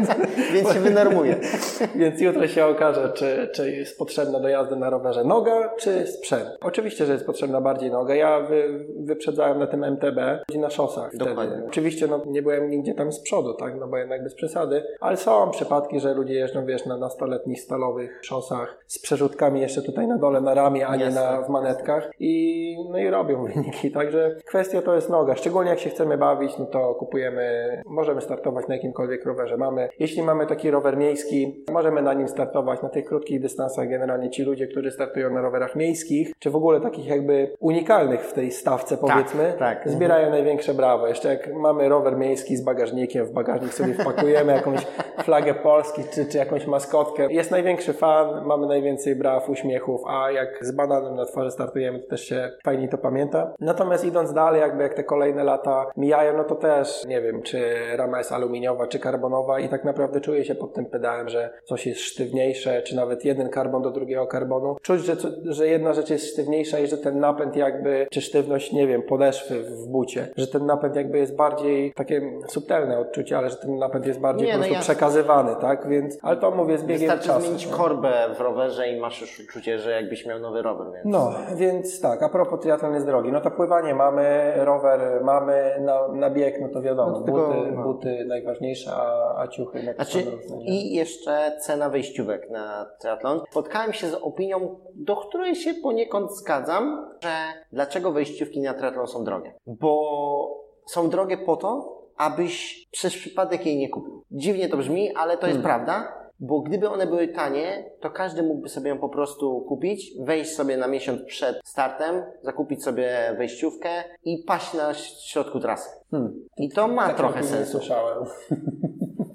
Więc się wynormuje. więc jutro się okaże, czy, czy jest potrzebna do jazdy na rowerze noga, czy sprzęt. Oczywiście, że jest potrzebna bardziej noga. Ja wy, wyprzedzałem na tym MTB na szosach wtedy. Dokładnie. Oczywiście no, nie byłem nigdzie tam z przodu, tak, no bo jednak bez przesady, ale są przypadki, że ludzie jeżdżą, wiesz, na nastoletnich stalowych szosach z przerzutkami jeszcze tutaj na dole na ramię, a nie na, w manetkach. I no i robią wyniki, także kwestia to jest noga, szczególnie jak się chcemy bawić, no to kupujemy, możemy startować na jakimkolwiek rowerze mamy. Jeśli mamy taki rower miejski, możemy na nim startować na tych krótkich dystansach, generalnie ci ludzie, którzy startują na rowerach miejskich, czy w ogóle takich jakby unikalnych w tej stawce powiedzmy, tak. zbierają największe brawo. Jeszcze jak mamy rower miejski z bagażnikiem, w bagażnik sobie wpakujemy jakąś flagę Polski, czy, czy jakąś maskotkę. Jest największy fan, mamy najwięcej braw, uśmiechów, a jak z bananem na twarzy startujemy, to też się fajnie to pamięta. Natomiast idąc dalej, jakby jak te kolejne lata mijają, no to też nie wiem, czy rama jest aluminiowa, czy karbonowa i tak naprawdę czuję się pod tym pedałem, że coś jest sztywniejsze, czy nawet jeden karbon do drugiego karbonu. Czuć, że, że jedna rzecz jest sztywniejsza i że ten napęd jakby, czy sztywność, nie wiem, podeszwy w bucie, że ten napęd jakby jest bardziej takie subtelne odczucie, ale że ten napęd jest bardziej Nie, po no prostu jasne. przekazywany, tak? Więc, ale to mówię z biegiem Wystarczy czasu. zmienić no. korbę w rowerze i masz już uczucie, że jakbyś miał nowy rower, więc... No, więc tak, a propos triatlon jest drogi, no to pływanie mamy, rower mamy, na, na bieg, no to wiadomo, No to tylko- buty, no. buty najważniejsze, a, a ciuchy na Znaczy, i jeszcze cena wejściówek na triatlon. Spotkałem się z opinią, do której się poniekąd zgadzam, że dlaczego wejściówki na triatlon są drogie? Bo są drogie po to, abyś przez przypadek jej nie kupił. Dziwnie to brzmi, ale to jest prawda. Bo gdyby one były tanie, to każdy mógłby sobie ją po prostu kupić, wejść sobie na miesiąc przed startem, zakupić sobie wejściówkę i paść na środku trasy. Hmm. I to ma Takiej trochę sensu słyszałem.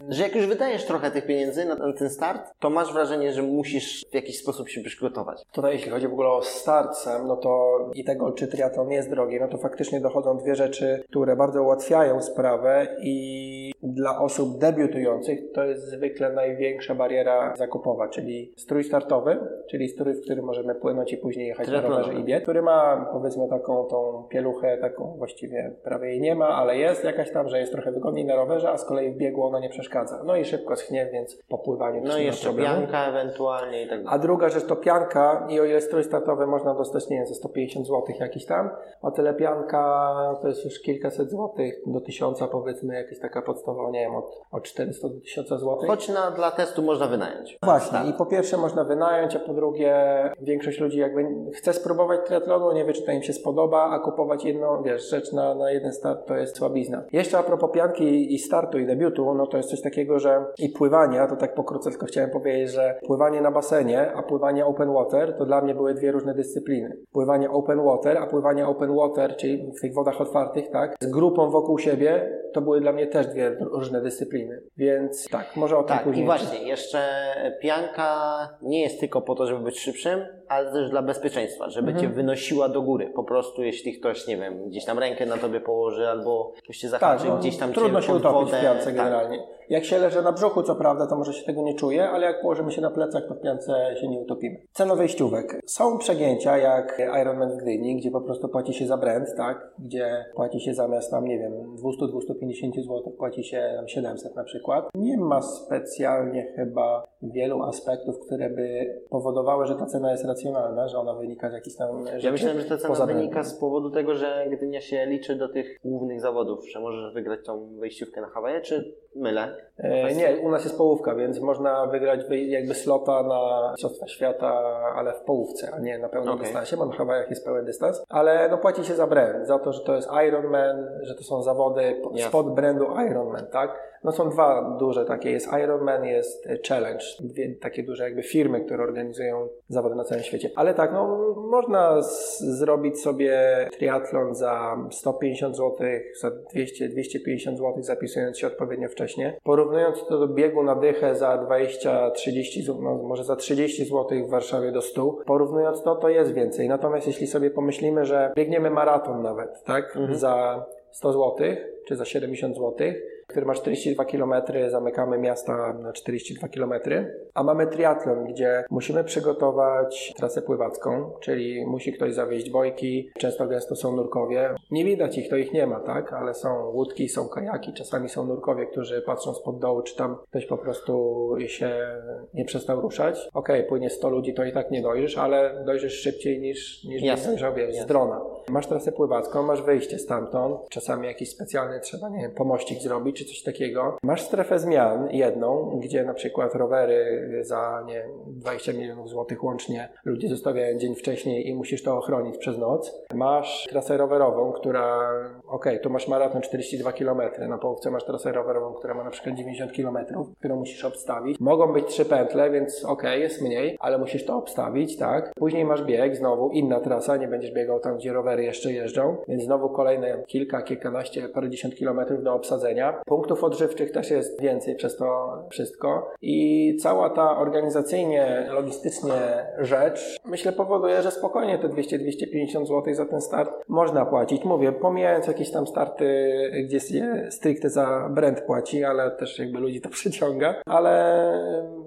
że jak już wydajesz trochę tych pieniędzy na, na ten start, to masz wrażenie, że musisz w jakiś sposób się przygotować. Tutaj jeśli chodzi w ogóle o start sam, no to i tego, czy triatlon jest drogi, no to faktycznie dochodzą dwie rzeczy, które bardzo ułatwiają sprawę i dla osób debiutujących to jest zwykle największa bariera zakupowa, czyli strój startowy, czyli strój, w którym możemy płynąć i później jechać na rowerze i bieg, który ma powiedzmy taką tą pieluchę, taką właściwie prawie jej nie ma, ale jest jakaś tam, że jest trochę wygodniej na rowerze, a z kolei w biegu ona nie przeszkadza. No i szybko schnie, więc po pływaniu też No i jeszcze problemu. bianka ewentualnie i tak dalej. A druga rzecz to pianka i o ile strój startowy można dostać, nie wiem, za 150 zł jakiś tam, o tyle pianka to jest już kilkaset złotych do tysiąca powiedzmy, jakaś taka podstawowa, nie wiem, od, od 400 do 1000 zł. Choć na, dla testu można wynająć. Właśnie, i po pierwsze można wynająć, a po drugie większość ludzi jakby chce spróbować triatlonu, nie wie czy to im się spodoba, a kupować jedną, wiesz, rzecz na, na jeden start to jest słabizna. Jeszcze a propos pianki i startu i debiutu, no to jest coś takiego, że i pływania, to tak pokrótce tylko chciałem powiedzieć, że pływanie na basenie, a pływanie open water to dla mnie były dwie różne dyscypliny. Pływanie open water, a pływanie open water, czyli w tych wodach otwartych, tak, z grupą wokół siebie, to były dla mnie też dwie różne dyscypliny. Więc tak, może o tym Tak, później. i właśnie, jeszcze pianka nie jest tylko po to, żeby być szybszym, ale też dla bezpieczeństwa, żeby Mhm. cię wynosiła do góry. Po prostu, jeśli ktoś, nie wiem, gdzieś tam rękę na tobie położy albo ktoś cię Tak, zahaczy, no, gdzieś tam trudno cię się utopić wodę. w piance tak. Jak się leży na brzuchu, co prawda, to może się tego nie czuje, ale jak położymy się na plecach, to w piance się nie utopimy. Cena wejściówek. Są przegięcia, jak Ironman w Gdyni, gdzie po prostu płaci się za brand, tak? Gdzie płaci się zamiast tam, nie wiem, 200-250 zł, płaci się tam 700 na przykład. Nie ma specjalnie chyba wielu aspektów, które by powodowały, że ta cena jest racjonalna, że ona wynika z jakichś tam rzeczy. Ja myślałem, że ta cena wynika z powodu tego, że Gdynia się liczy do tych głównych zawodów, że możesz wygrać tą wejściówkę na Hawaje, czy mylę? E, nie, u nas jest połówka, więc można wygrać wy- jakby slota na Mistrzostwa Świata, ale w połówce, a nie na pełnym Okej. dystansie, bo na Hawajach jest pełen dystans. Ale no płaci się za brand, za to, że to jest Ironman, że to są zawody Jasne. spod brandu Ironman, tak? No są dwa duże takie, jest Ironman, jest e, Challenge, dwie takie duże jakby firmy, które organizują zawody na całym świecie. Ale tak, no można z- zrobić sobie triatlon za 150 zł, za 200, 250 zł, zapisując się odpowiednio wcześnie. Porównując to do biegu na dychę za 20, 30, zł, no może za 30 zł w Warszawie do 100, porównując to, to jest więcej. Natomiast jeśli sobie pomyślimy, że biegniemy maraton nawet, tak, za 100 zł, czy za 70 zł, który ma 42 km, zamykamy miasta na 42 km, a mamy triatlon, gdzie musimy przygotować trasę pływacką, czyli musi ktoś zawieźć bojki, często gęsto są nurkowie. Nie widać ich, to ich nie ma, tak? Ale są łódki, są kajaki, czasami są nurkowie, którzy patrzą spod dołu, czy tam ktoś po prostu się nie przestał ruszać. Okej, płynie 100 ludzi, to i tak nie dojrzysz, ale dojrzysz szybciej niż, niż Jasne. dojrzał, wiesz, z drona. Masz trasę pływacką, masz wyjście stamtąd, czasami jakiś specjalny trzeba, nie wiem, pomościk zrobić, czy coś takiego. Masz strefę zmian jedną, gdzie na przykład rowery za, nie wiem, 20 milionów złotych łącznie ludzie zostawiają dzień wcześniej i musisz to ochronić przez noc. Masz trasę rowerową, która, okej, tu masz maraton 42 km, na połówce masz trasę rowerową, która ma na przykład 90 km, którą musisz obstawić. Mogą być trzy pętle, więc okej, jest mniej, ale musisz to obstawić, tak? Później masz bieg, znowu inna trasa, nie będziesz biegał tam, gdzie rowery jeszcze jeżdżą, więc znowu kolejne kilka, kilkanaście, parędziesiąt kilometrów do obsadzenia. Punktów odżywczych też jest więcej przez to wszystko. I cała ta organizacyjnie, logistycznie rzecz, myślę, powoduje, że spokojnie te 200-250 zł za ten start można płacić. Mówię, pomijając jakieś tam starty, gdzie się stricte za brand płaci, ale też jakby ludzi to przyciąga, ale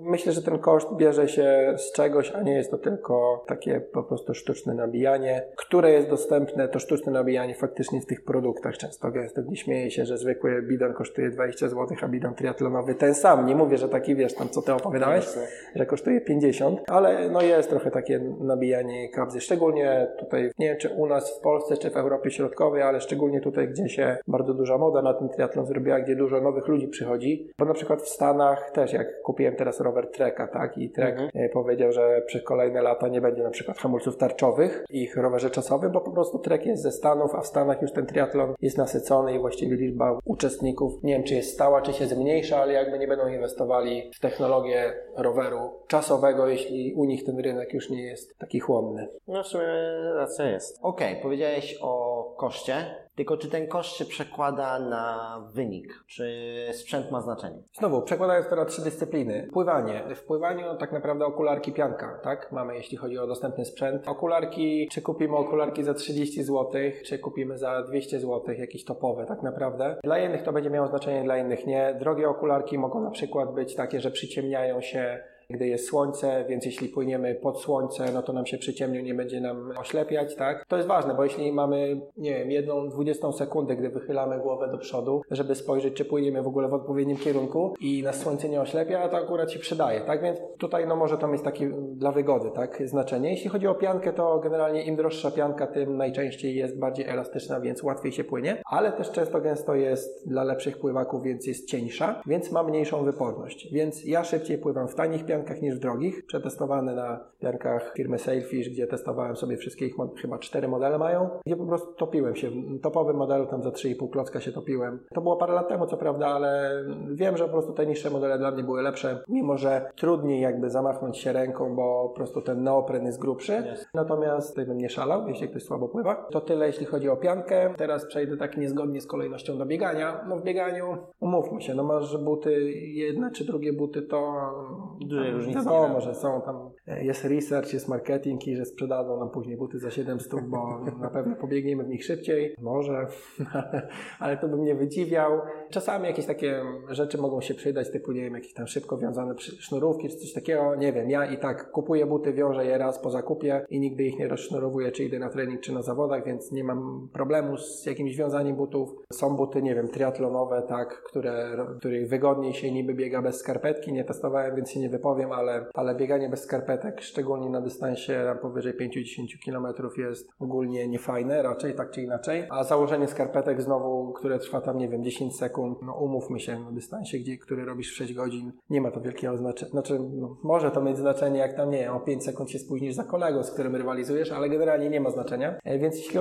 myślę, że ten koszt bierze się z czegoś, a nie jest to tylko takie po prostu sztuczne nabijanie, które jest dostępne, to sztuczne nabijanie faktycznie w tych produktach często. Gęsto, gdzie śmieje się, że zwykły bidon kosztuje 20 zł, a bidon triatlonowy ten sam. Nie mówię, że taki wiesz tam, co ty opowiadałeś, Jasne. że kosztuje 50, ale no jest trochę takie nabijanie kabzy, szczególnie tutaj, nie wiem czy u nas w Polsce, czy w Europie Środkowej, ale szczególnie tutaj, gdzie się bardzo duża moda na ten triatlon zrobiła, gdzie dużo nowych ludzi przychodzi, bo na przykład w Stanach też, jak kupiłem teraz rower Treka, tak, i Trek Mhm. e, powiedział, że przez kolejne lata nie będzie na przykład hamulców tarczowych ich rowerze czasowym, bo po prostu Trek jest ze Stanów, a w Stanach już ten triatlon jest nasycony i właściwie liczba uczestników, nie wiem czy jest stała, czy się zmniejsza, ale jakby nie będą inwestowali w technologię roweru czasowego, jeśli u nich ten rynek już nie jest taki chłonny. No w sumie racja jest. Okej, powiedziałeś o koszcie, tylko czy ten koszt się przekłada na wynik? Czy sprzęt ma znaczenie? Znowu, przekładając to na trzy dyscypliny. Pływanie. W pływaniu tak naprawdę okularki pianka, tak? Mamy, jeśli chodzi o dostępny sprzęt. Okularki, czy kupimy okularki za 30 zł, czy kupimy za 200 zł, jakieś topowe tak naprawdę. Dla jednych to będzie miało znaczenie, dla innych nie. Drogie okularki mogą na przykład być takie, że przyciemniają się gdy jest słońce, więc jeśli płyniemy pod słońce, no to nam się przyciemnią, nie będzie nam oślepiać, tak? To jest ważne, bo jeśli mamy, nie wiem, jedną dwudziestą sekundę, gdy wychylamy głowę do przodu, żeby spojrzeć, czy płyniemy w ogóle w odpowiednim kierunku i nas słońce nie oślepia, to akurat się przydaje, tak? Więc tutaj no może to mieć takie dla wygody, tak? Znaczenie. Jeśli chodzi o piankę, to generalnie im droższa pianka, tym najczęściej jest bardziej elastyczna, więc łatwiej się płynie, ale też często gęsto jest dla lepszych pływaków, więc jest cieńsza, więc ma mniejszą wyporność. Więc ja szybciej pływam w tanich piankach niż w drogich. Przetestowane na piankach firmy Sailfish, gdzie testowałem sobie wszystkie ich, chyba cztery modele mają, gdzie po prostu topiłem się. W topowym modelu tam za 3,5 klocka się topiłem. To było parę lat temu, co prawda, ale wiem, że po prostu te niższe modele dla mnie były lepsze, mimo że trudniej jakby zamachnąć się ręką, bo po prostu ten neopren jest grubszy. Jasne. Natomiast tutaj bym nie szalał, jeśli ktoś słabo pływa. To tyle, jeśli chodzi o piankę. Teraz przejdę tak niezgodnie z kolejnością do biegania. No w bieganiu, umówmy się, no masz buty jedne czy drugie buty, to różnicy nie Wiadomo, ma. że są tam, e, jest research, jest marketing i że sprzedadzą nam później buty za 700, bo na pewno pobiegniemy w nich szybciej. Może, ale to bym nie wydziwiał. Czasami jakieś takie rzeczy mogą się przydać, typu, nie wiem, jakieś tam szybko wiązane sznurówki czy coś takiego. Nie wiem, ja i tak kupuję buty, wiążę je raz po zakupie i nigdy ich nie rozsznurowuję, czy idę na trening, czy na zawodach, więc nie mam problemu z jakimś wiązaniem butów. Są buty, nie wiem, triatlonowe, tak, które, których wygodniej się niby biega bez skarpetki. Nie testowałem, więc się nie wypowiem, ale, ale bieganie bez skarpetek, szczególnie na dystansie powyżej 5-10 km jest ogólnie niefajne, raczej tak czy inaczej. A założenie skarpetek znowu, które trwa tam, nie wiem, 10 sekund, no umówmy się, na dystansie, gdzie, który robisz w 6 godzin, nie ma to wielkiego znaczenia. Znaczy, no, może to mieć znaczenie, jak tam, nie wiem, o 5 sekund się spóźnisz za kolegą, z którym rywalizujesz, ale generalnie nie ma znaczenia. E, Więc jeśli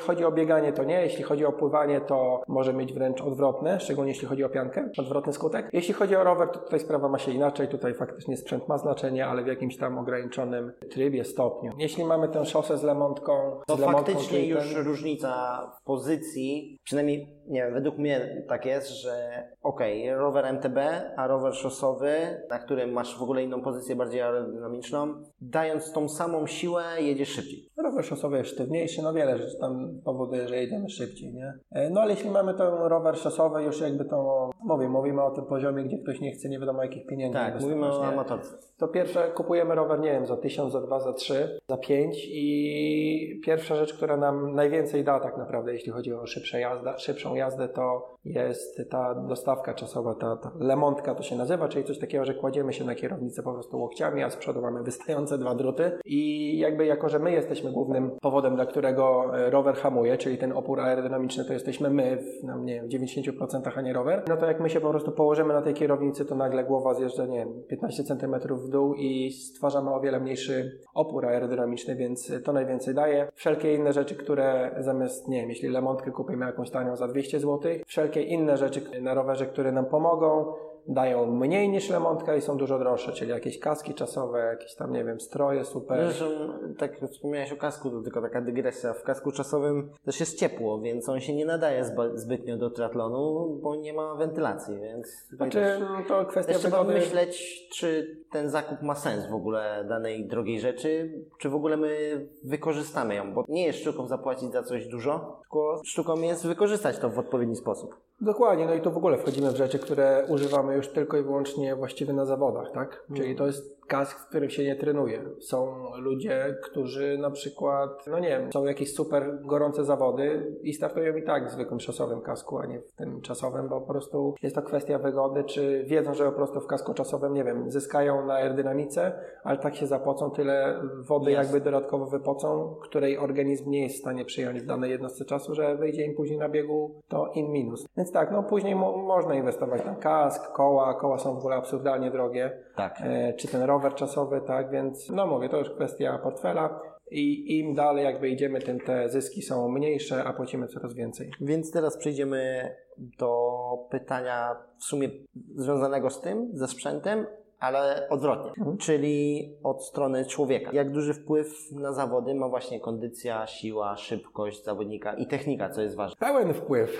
chodzi- o bieganie, to nie. Jeśli chodzi o pływanie, to może mieć wręcz odwrotne, szczególnie jeśli chodzi o piankę, odwrotny skutek. Jeśli chodzi o rower, to tutaj sprawa ma się inaczej. Tutaj faktycznie sprzęt ma znaczenie, ale w jakimś tam ograniczonym trybie, stopniu. Jeśli mamy tę szosę z lemontką, To faktycznie już ten- różnica w pozycji, przynajmniej nie wiem, według mnie tak jest, że okej, rower MTB, a rower szosowy, na którym masz w ogóle inną pozycję, bardziej aerodynamiczną, dając tą samą siłę, jedziesz szybciej. Rower szosowy jest sztywniejszy, no wiele rzeczy tam powoduje, że jedziemy szybciej, nie? E, No ale jeśli mamy ten rower szosowy, już jakby to, mówię, mówimy o tym poziomie, gdzie ktoś nie chce nie wiadomo jakich pieniędzy Tak, mówimy o amatorce. To pierwsze, kupujemy rower, nie wiem, za 1000, za 2, za 3, za 5 i pierwsza rzecz, która nam najwięcej da tak naprawdę, jeśli chodzi o szybsze jazda, szybszą jazdę, to jest ta dostawka czasowa, ta, ta lemontka to się nazywa, czyli coś takiego, że kładziemy się na kierownicę po prostu łokciami, a z przodu mamy wystające dwa druty i jakby jako, że my jesteśmy głównym powodem, dla którego e, rower hamuje, czyli ten opór aerodynamiczny to jesteśmy my, w, no, nie w 90% a nie rower, no to jak my się po prostu położymy na tej kierownicy, to nagle głowa zjeżdża, nie wiem, 15 cm w dół i stwarzamy o wiele mniejszy opór aerodynamiczny, więc to najwięcej daje. Wszelkie inne rzeczy, które zamiast, nie wiem, jeśli lemontkę kupimy jakąś tanią za 200 zł, wszelkie inne rzeczy na rowerze, które nam pomogą, dają mniej niż lemontka i są dużo droższe, czyli jakieś kaski czasowe, jakieś tam, nie wiem, stroje super. Zresztą, tak wspomniałeś o kasku, to tylko taka dygresja. W kasku czasowym też jest ciepło, więc on się nie nadaje zbytnio do triatlonu, bo nie ma wentylacji, więc Znaczy, też, no to kwestia też trzeba wygody. myśleć, czy ten zakup ma sens w ogóle danej drogiej rzeczy, czy w ogóle my wykorzystamy ją, bo nie jest sztuką zapłacić za coś dużo, tylko sztuką jest wykorzystać to w odpowiedni sposób. Dokładnie, no i tu w ogóle wchodzimy w rzeczy, które używamy już tylko i wyłącznie właściwie na zawodach, tak? Czyli to jest kask, w którym się nie trenuje. Są ludzie, którzy na przykład, no nie wiem, są jakieś super gorące zawody i startują i tak w zwykłym czasowym kasku, a nie w tym czasowym, bo po prostu jest to kwestia wygody, czy wiedzą, że po prostu w kasku czasowym, nie wiem, zyskają na aerodynamice, ale tak się zapocą, tyle wody Jasne. jakby dodatkowo wypocą, której organizm nie jest w stanie przyjąć w danej jednostce czasu, że wyjdzie im później na biegu to in minus. Więc tak, no później mo- można inwestować tam kask, koła, koła są w ogóle absurdalnie drogie, Tak. e, czy ten rower czasowy, tak, więc no mówię, to już kwestia portfela i im dalej jakby idziemy, tym te zyski są mniejsze, a płacimy coraz więcej. Więc teraz przejdziemy do pytania w sumie związanego z tym, ze sprzętem, ale odwrotnie, czyli od strony człowieka. Jak duży wpływ na zawody ma właśnie kondycja, siła, szybkość zawodnika i technika, co jest ważne. Pełen wpływ.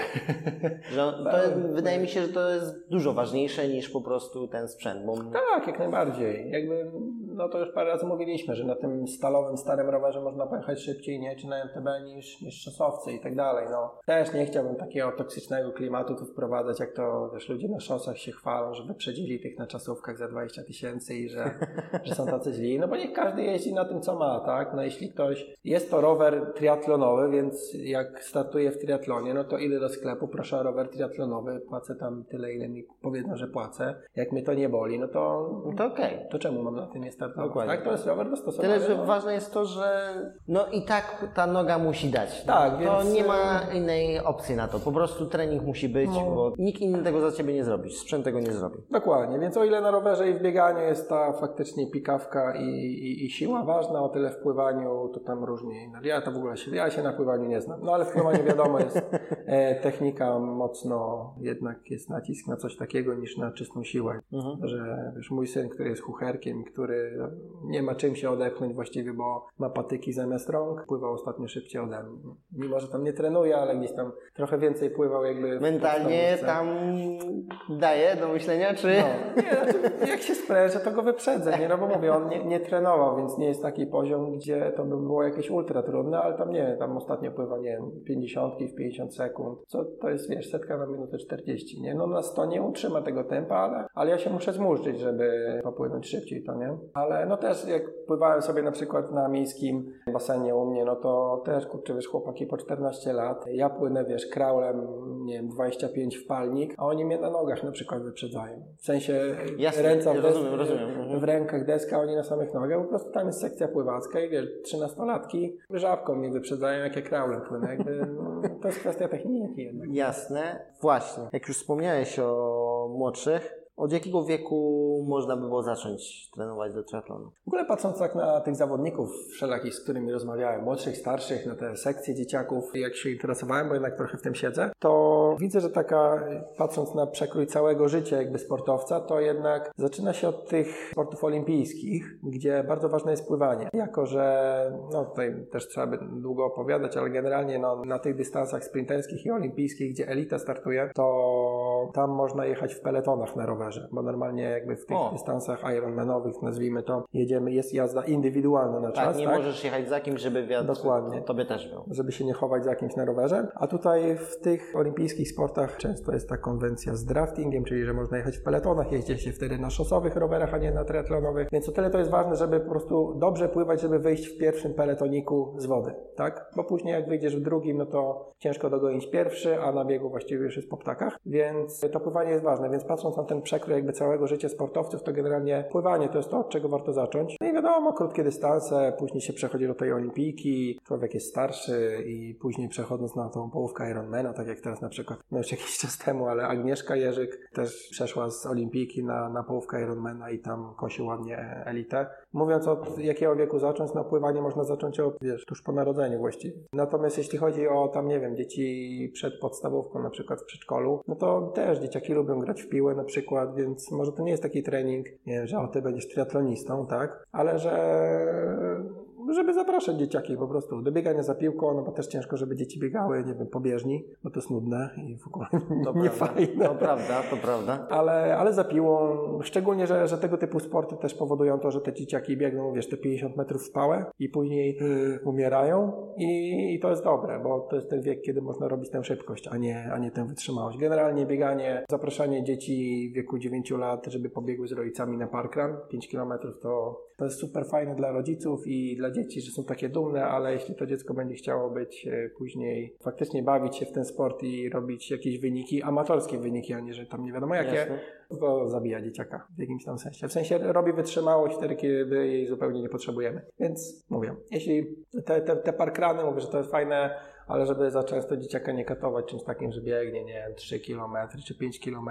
Że to, wydaje mi się, że to jest dużo ważniejsze niż po prostu ten sprzęt, bo Tak, jak najbardziej. Jakby, no to już parę razy mówiliśmy, że na tym stalowym, starym rowerze można pojechać szybciej, nie? Czy na MTB niż, niż szosowcy i tak dalej. No, też nie chciałbym takiego toksycznego klimatu tu wprowadzać, jak to, wiesz, ludzie na szosach się chwalą, że wyprzedzili tych na czasówkach za 20 tysięcy i że, że są tacy źli. No bo niech każdy jeździ na tym, co ma, tak? No jeśli ktoś, jest to rower triatlonowy, więc jak startuję w triatlonie, no to idę do sklepu, proszę o rower triatlonowy, płacę tam tyle, ile mi powiedzą, że płacę. Jak mnie to nie boli, no to to okej. to czemu mam na tym nie startować? Dokładnie. Tak, to jest rower dostosowany. Tyle, że no. ważne jest to, że no i tak ta noga musi dać. Tak, To więc, nie ma e, innej opcji na to. Po prostu trening musi być, No. bo nikt inny tego za ciebie nie zrobi. Sprzęt tego nie zrobi. Dokładnie, więc o ile na rowerze i w bieganiu jest ta faktycznie pikawka i, i, i siła ważna, o tyle w pływaniu to tam różnie. No, Ja to w ogóle się, ja się na pływaniu nie znam. No ale w pływaniu wiadomo jest e, technika mocno, jednak jest nacisk na coś takiego niż na czystą siłę. Mhm. Że wiesz, mój syn, który jest chucherkiem, który nie ma czym się odepchnąć właściwie, bo ma patyki zamiast rąk. Pływał ostatnio szybciej ode mnie. Mimo, że tam nie trenuje, ale gdzieś tam trochę więcej pływał jakby. Mentalnie tam daje do myślenia, czy... No, nie, znaczy, jak się sprężę, to go wyprzedzę, nie? No bo mówię, on nie, nie trenował, więc nie jest taki poziom, gdzie to by było jakieś ultra trudne, ale tam nie, tam ostatnio pływa, nie wiem, 50 w 50 sekund, co to jest, wiesz, setka na minutę 40, nie? No na 100 nie utrzyma tego tempa, ale, ale ja się muszę zmurzyć, żeby popłynąć szybciej, to nie? Ale no też jak pływałem sobie na przykład na miejskim basenie u mnie, no to też, kurczę, wiesz, chłopaki po 14 lat, ja płynę, wiesz, kraulem, nie wiem, 25 w palnik, a oni mnie na nogach na przykład wyprzedzają. W sensie Jasne, ręce w rozumiem, rozumiem. W rękach deska, oni na samych nogach, po prostu tam jest sekcja pływacka i wiesz, trzynastolatki żabką mnie wyprzedzają, jak ja kraulem płynę, jakby, no, to jest kwestia techniki jednak. Jasne. Właśnie. Jak już wspomniałeś o młodszych, od jakiego wieku można by było zacząć trenować do triatlonu? W ogóle patrząc tak na tych zawodników wszelakich, z którymi rozmawiałem, młodszych, starszych, na te sekcje dzieciaków, jak się interesowałem, bo jednak trochę w tym siedzę, to widzę, że taka, patrząc na przekrój całego życia jakby sportowca, to jednak zaczyna się od tych sportów olimpijskich, gdzie bardzo ważne jest pływanie. Jako, że no tutaj też trzeba by długo opowiadać, ale generalnie no, na tych dystansach sprinterskich i olimpijskich, gdzie elita startuje, to tam można jechać w peletonach na rowerze, bo normalnie jakby w tych O. dystansach Ironmanowych, nazwijmy to, jedziemy, jest jazda indywidualna na Tak, czas, nie tak? możesz jechać za kimś, żeby wiatr Dokładnie. tobie też był. żeby się nie chować za kimś na rowerze. A tutaj w tych olimpijskich sportach często jest ta konwencja z draftingiem, czyli że można jechać w peletonach, jeździ się wtedy na szosowych rowerach, a nie na triatlonowych. Więc o tyle to jest ważne, żeby po prostu dobrze pływać, żeby wyjść w pierwszym peletoniku z wody, tak? Bo później jak wyjdziesz w drugim, no to ciężko dogonić pierwszy, a na biegu właściwie już jest po ptakach. Więc to pływanie jest ważne. Więc patrząc na ten jakby całego życia sportowców, to generalnie pływanie to jest to, od czego warto zacząć. No i wiadomo, krótkie dystanse, później się przechodzi do tej olimpijki, człowiek jest starszy i później przechodząc na tą połówkę Ironmana, tak jak teraz na przykład, no już jakiś czas temu, ale Agnieszka Jerzyk też przeszła z olimpijki na, na połówkę Ironmana i tam kosi ładnie elitę. Mówiąc od jakiego wieku zacząć, no pływanie można zacząć od, wiesz, tuż po narodzeniu właściwie. Natomiast jeśli chodzi o tam, nie wiem, dzieci przed podstawówką, na przykład w przedszkolu, no to też dzieciaki lubią grać w piłę na przykład, więc może to nie jest taki trening, nie wiem, że o, ty będziesz triatlonistą, tak? Ale że żeby zapraszać dzieciaki po prostu do biegania za piłką, no bo też ciężko, żeby dzieci biegały, nie wiem, po bieżni, bo to jest nudne i w ogóle To nie prawda. fajne. To prawda, to prawda. Ale, ale za piłą, szczególnie, że, że tego typu sporty też powodują to, że te dzieciaki biegną, wiesz, te 50 metrów w pałę i później y, umierają i, i to jest dobre, bo to jest ten wiek, kiedy można robić tę szybkość, a nie, a nie tę wytrzymałość. Generalnie bieganie, zapraszanie dzieci w wieku 9 lat, żeby pobiegły z rodzicami na parkrun, 5 km to, to jest super fajne dla rodziców i dla dzieci, że są takie dumne, ale jeśli to dziecko będzie chciało być e, później, faktycznie bawić się w ten sport i robić jakieś wyniki, amatorskie wyniki, a nie, że tam nie wiadomo jakie, Jasne. to zabija dzieciaka w jakimś tam sensie. W sensie robi wytrzymałość wtedy, kiedy jej zupełnie nie potrzebujemy. Więc mówię, jeśli te, te, te parkrany, mówię, że to jest fajne, ale żeby za często dzieciaka nie katować czymś takim, że biegnie, nie wiem, 3 km czy 5 km.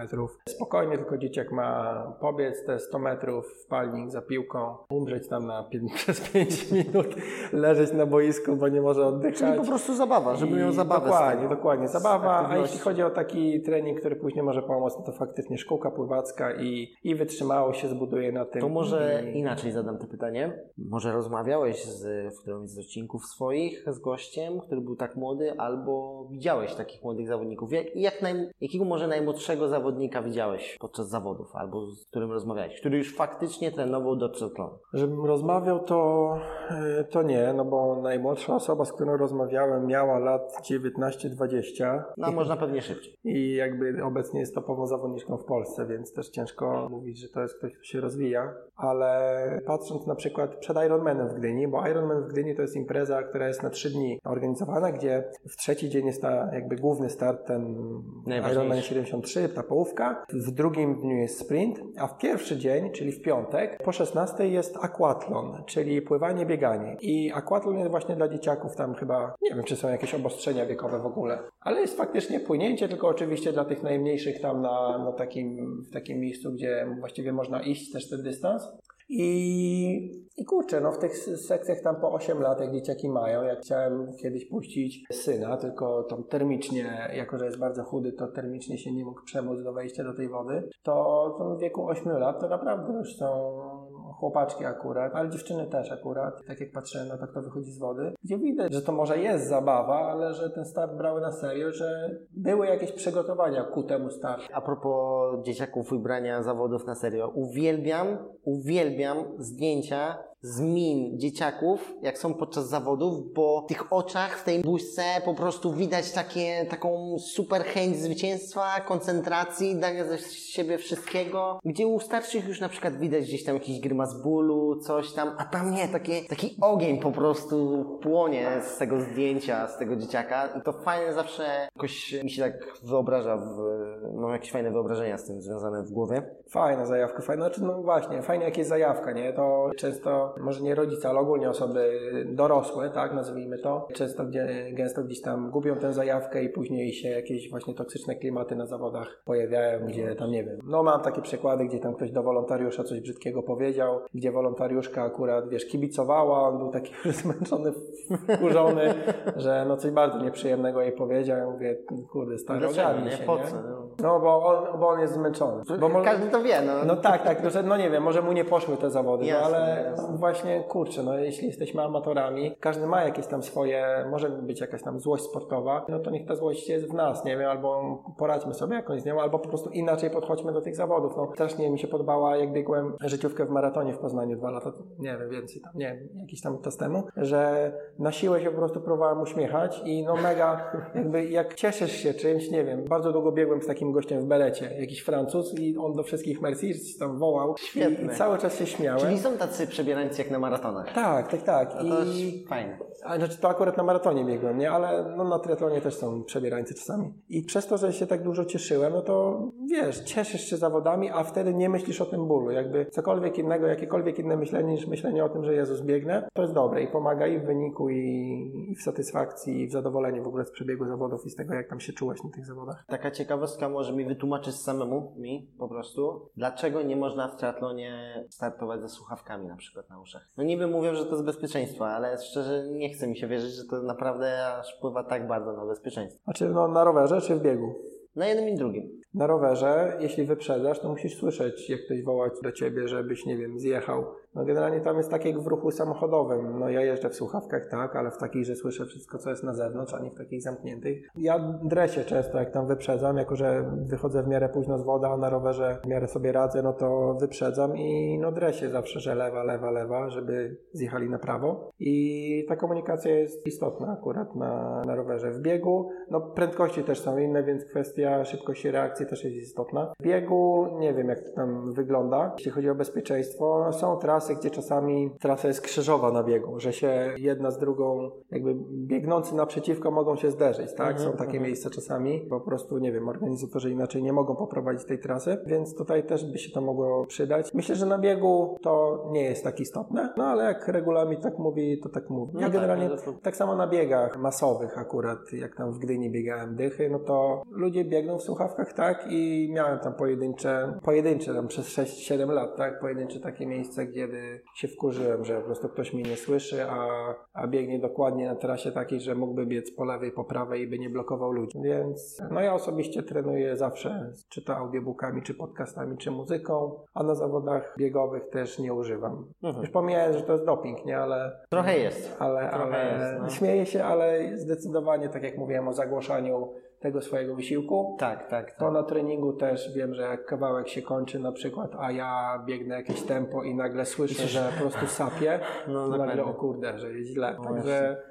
Spokojnie, tylko dzieciak ma pobiec te 100 metrów w palnik za piłką, umrzeć tam na przez 5 minut, leżeć na boisku, bo nie może oddychać. Czyli po prostu zabawa, żeby I zabawę Dokładnie, dokładnie. Zabawa, a jeśli chodzi o taki trening, który później może pomóc, no to faktycznie szkółka pływacka i, i wytrzymałość się zbuduje na tym. To może I- inaczej zadam to pytanie. Może rozmawiałeś z, w którymś z odcinków swoich z gościem, który był tak młody, albo widziałeś takich młodych zawodników. Jak, jak naj, jakiego może najmłodszego zawodnika widziałeś podczas zawodów, albo z którym rozmawiałeś, który już faktycznie trenował do triatlonu? Żebym rozmawiał, to, e, to nie, no bo najmłodsza osoba, z którą rozmawiałem, miała lat 19-20 No, można pewnie szybciej. i jakby obecnie jest topową zawodniczką w Polsce, więc też ciężko mówić, że to jest ktoś, kto się rozwija, ale patrząc na przykład przed Ironmanem w Gdyni, bo Ironman w Gdyni to jest impreza, która jest na trzy dni organizowana, gdzie w trzeci dzień jest ta jakby główny start, ten. Ironman 73, ta połówka, w drugim dniu jest sprint, a w pierwszy dzień, czyli w piątek, po 16 jest aquatlon, czyli pływanie, bieganie. I aquatlon jest właśnie dla dzieciaków, tam chyba, nie wiem, czy są jakieś obostrzenia wiekowe w ogóle, ale jest faktycznie płynięcie, tylko oczywiście dla tych najmniejszych tam na, na takim, w takim miejscu, gdzie właściwie można iść też ten dystans. I, I kurczę, no w tych sekcjach tam po 8 lat, jak dzieciaki mają, jak chciałem kiedyś puścić syna, tylko tam termicznie, jako że jest bardzo chudy, to termicznie się nie mógł przemóc do wejścia do tej wody, to, to w wieku 8 lat to naprawdę już są chłopaczki akurat, ale dziewczyny też akurat, tak jak patrzyłem na to, kto wychodzi z wody, gdzie widać, że to może jest zabawa, ale że ten start brały na serio, że były jakieś przygotowania ku temu startu. A propos dzieciaków i brania zawodów na serio, uwielbiam, uwielbiam zdjęcia z min dzieciaków, jak są podczas zawodów, bo w tych oczach, w tej buźce po prostu widać takie, taką super chęć zwycięstwa, koncentracji, dania ze siebie wszystkiego, gdzie u starszych już na przykład widać gdzieś tam jakiś grymas bólu, coś tam, a tam nie, takie, taki ogień po prostu płonie z tego zdjęcia, z tego dzieciaka i to fajne zawsze jakoś mi się tak wyobraża, w, mam jakieś fajne wyobrażenia z tym związane w głowie. Fajna zajawka, fajna, znaczy no właśnie, fajnie jak jest zajawka, nie? To często, może nie rodzice, ale ogólnie osoby dorosłe, tak, nazwijmy to, często gęsto gdzieś tam gubią tę zajawkę i później się jakieś właśnie toksyczne klimaty na zawodach pojawiają, gdzie tam, nie wiem, no mam takie przykłady, gdzie tam ktoś do wolontariusza coś brzydkiego powiedział, gdzie wolontariuszka akurat, wiesz, kibicowała, on był taki już zmęczony, wkurzony, że no coś bardzo nieprzyjemnego jej powiedział, ja mówię, kurde, stary, ogarnij się, Po nie? co? No. No, bo on, bo on jest zmęczony. Bo może- Każdy to wie, no. no tak, tak, że, no nie wiem, może mu nie poszły te zawody, Jasne, no ale. Właśnie kurczę, no jeśli jesteśmy amatorami, każdy ma jakieś tam swoje, może być jakaś tam złość sportowa, no to niech ta złość jest w nas, nie wiem, albo poradźmy sobie jakoś z nią, albo po prostu inaczej podchodźmy do tych zawodów. No strasznie mi się podobała, jak biegłem życiówkę w maratonie w Poznaniu dwa lata, nie wiem, więcej tam, nie wiem, jakiś tam czas temu, że na siłę się po prostu próbowałem uśmiechać i no mega, jakby jak cieszysz się czymś, nie wiem, bardzo długo biegłem z takim gościem w berecie, jakiś Francuz i on do wszystkich merci, tam wołał Świetne. i, cały czas się śmiałem. Czyli są tacy jak na maratonach. Tak, tak, tak. No to I jest fajne. a, znaczy to akurat na maratonie biegłem, nie? Ale no, na triatlonie też są przebierańcy czasami. I przez to, że się tak dużo cieszyłem, no to wiesz, cieszysz się zawodami, a wtedy nie myślisz o tym bólu. Jakby cokolwiek innego, jakiekolwiek inne myślenie niż myślenie o tym, że Jezus biegnę, to jest dobre i pomaga i w wyniku, i, i w satysfakcji, i w zadowoleniu w ogóle z przebiegu zawodów i z tego, jak tam się czułeś na tych zawodach. Taka ciekawostka może mi wytłumaczyć samemu, mi po prostu, dlaczego nie można w triatlonie startować ze słuchawkami na przykład na uszach. No niby mówią, że to jest bezpieczeństwo, ale szczerze nie chce mi się wierzyć, że to naprawdę aż wpływa tak bardzo na bezpieczeństwo. Znaczy no, na rowerze czy w biegu? Na jednym i drugim. Na rowerze, jeśli wyprzedzasz, to musisz słyszeć, jak ktoś woła do ciebie, żebyś, nie wiem, zjechał. No generalnie tam jest tak jak w ruchu samochodowym. No ja jeżdżę w słuchawkach, tak, ale w takich, że słyszę wszystko, co jest na zewnątrz, a nie w takich zamkniętych. Ja dresie często, jak tam wyprzedzam, jako że wychodzę w miarę późno z woda, a na rowerze w miarę sobie radzę, no to wyprzedzam i no dresie zawsze, że lewa, lewa, lewa, żeby zjechali na prawo. I ta komunikacja jest istotna akurat na, na rowerze. W biegu, no prędkości też są inne, więc kwestia szybkości reakcji też jest istotna. W biegu nie wiem, jak to tam wygląda. Jeśli chodzi o bezpieczeństwo, są trasy, gdzie czasami trasa jest krzyżowa na biegu, że się jedna z drugą, jakby biegnący naprzeciwko mogą się zderzyć, tak? Są takie miejsca czasami. Po prostu, nie wiem, organizatorzy inaczej nie mogą poprowadzić tej trasy, więc tutaj też by się to mogło przydać. Myślę, że na biegu to nie jest tak istotne, no ale jak regulamin tak mówi, to tak mówi. No Ja tak, generalnie no to- tak samo na biegach masowych akurat, jak tam w Gdyni biegałem dychy, no to ludzie biegną w słuchawkach, tak? I miałem tam pojedyncze, pojedyncze tam przez 6-7 lat, tak? Pojedyncze takie miejsce, gdzie się wkurzyłem, że po prostu ktoś mnie nie słyszy, a, a biegnie dokładnie na trasie takiej, że mógłby biec po lewej, po prawej i by nie blokował ludzi. Więc no ja osobiście trenuję zawsze, czy to audiobookami, czy podcastami, czy muzyką, a na zawodach biegowych też nie używam. Mhm. Już pomijając, że to jest doping, nie? Ale Trochę jest. ale, Trochę ale jest, no. śmieję się, ale zdecydowanie, tak jak mówiłem o zagłaszaniu tego swojego wysiłku, Tak, tak, to tak. na treningu też wiem, że jak kawałek się kończy na przykład, a ja biegnę jakieś tempo i nagle słyszę, że po prostu sapię, No, to nagle o kurde, że jest źle. No Także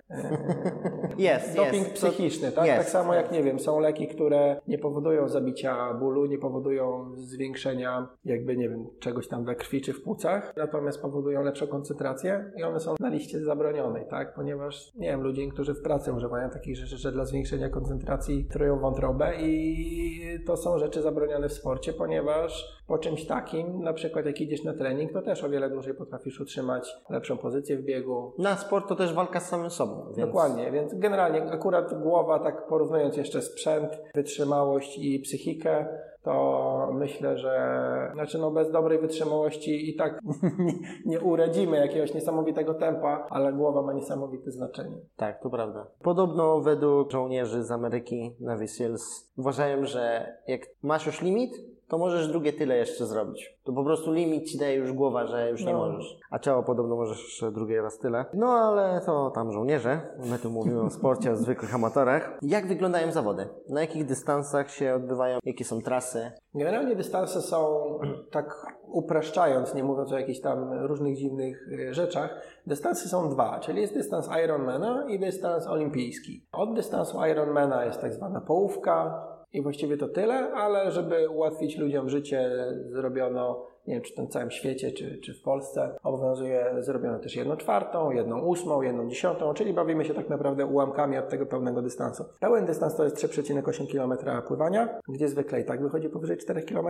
Jest, doping jest. psychiczny, tak? jest. tak samo jak nie wiem, są leki, które nie powodują zabicia bólu, nie powodują zwiększenia jakby nie wiem, czegoś tam we krwi czy w płucach, natomiast powodują lepszą koncentrację i one są na liście zabronionej, tak? Ponieważ nie wiem, ludzie, którzy w pracy używają takich rzeczy, że dla zwiększenia koncentracji trują wątrobę i to są rzeczy zabronione w sporcie, ponieważ po czymś takim, na przykład jak idziesz na trening, to też o wiele dłużej potrafisz utrzymać lepszą pozycję w biegu, Na sport to też walka z samym sobą. Więc... Dokładnie, więc generalnie akurat głowa, tak porównując jeszcze sprzęt, wytrzymałość i psychikę, to myślę, że znaczy no bez dobrej wytrzymałości i tak nie, uradzimy jakiegoś niesamowitego tempa, ale głowa ma niesamowite znaczenie. Tak, to prawda. Podobno według żołnierzy z Ameryki Navy Seals uważają, że jak masz już limit, to możesz drugie tyle jeszcze zrobić. To po prostu limit ci daje już głowa, że już nie No. możesz. A ciało podobno możesz jeszcze drugie raz tyle. No ale to tam żołnierze. My tu mówimy o sporcie, o zwykłych amatorach. Jak wyglądają zawody? Na jakich dystansach się odbywają? Jakie są trasy? Generalnie dystanse są, tak upraszczając, nie mówiąc o jakichś tam różnych dziwnych y, rzeczach, dystanse są dwa, czyli jest dystans Ironmana i dystans olimpijski. Od dystansu Ironmana jest tak zwana połówka i właściwie to tyle, ale żeby ułatwić ludziom życie, zrobiono, nie wiem czy tym całym świecie, czy, czy w Polsce, obowiązuje zrobiono też jedną czwartą, jedną ósmą, jedną dziesiątą, czyli bawimy się tak naprawdę ułamkami od tego pełnego dystansu. Pełen dystans to jest 3,8 km pływania, gdzie zwykle i tak wychodzi powyżej 4 km,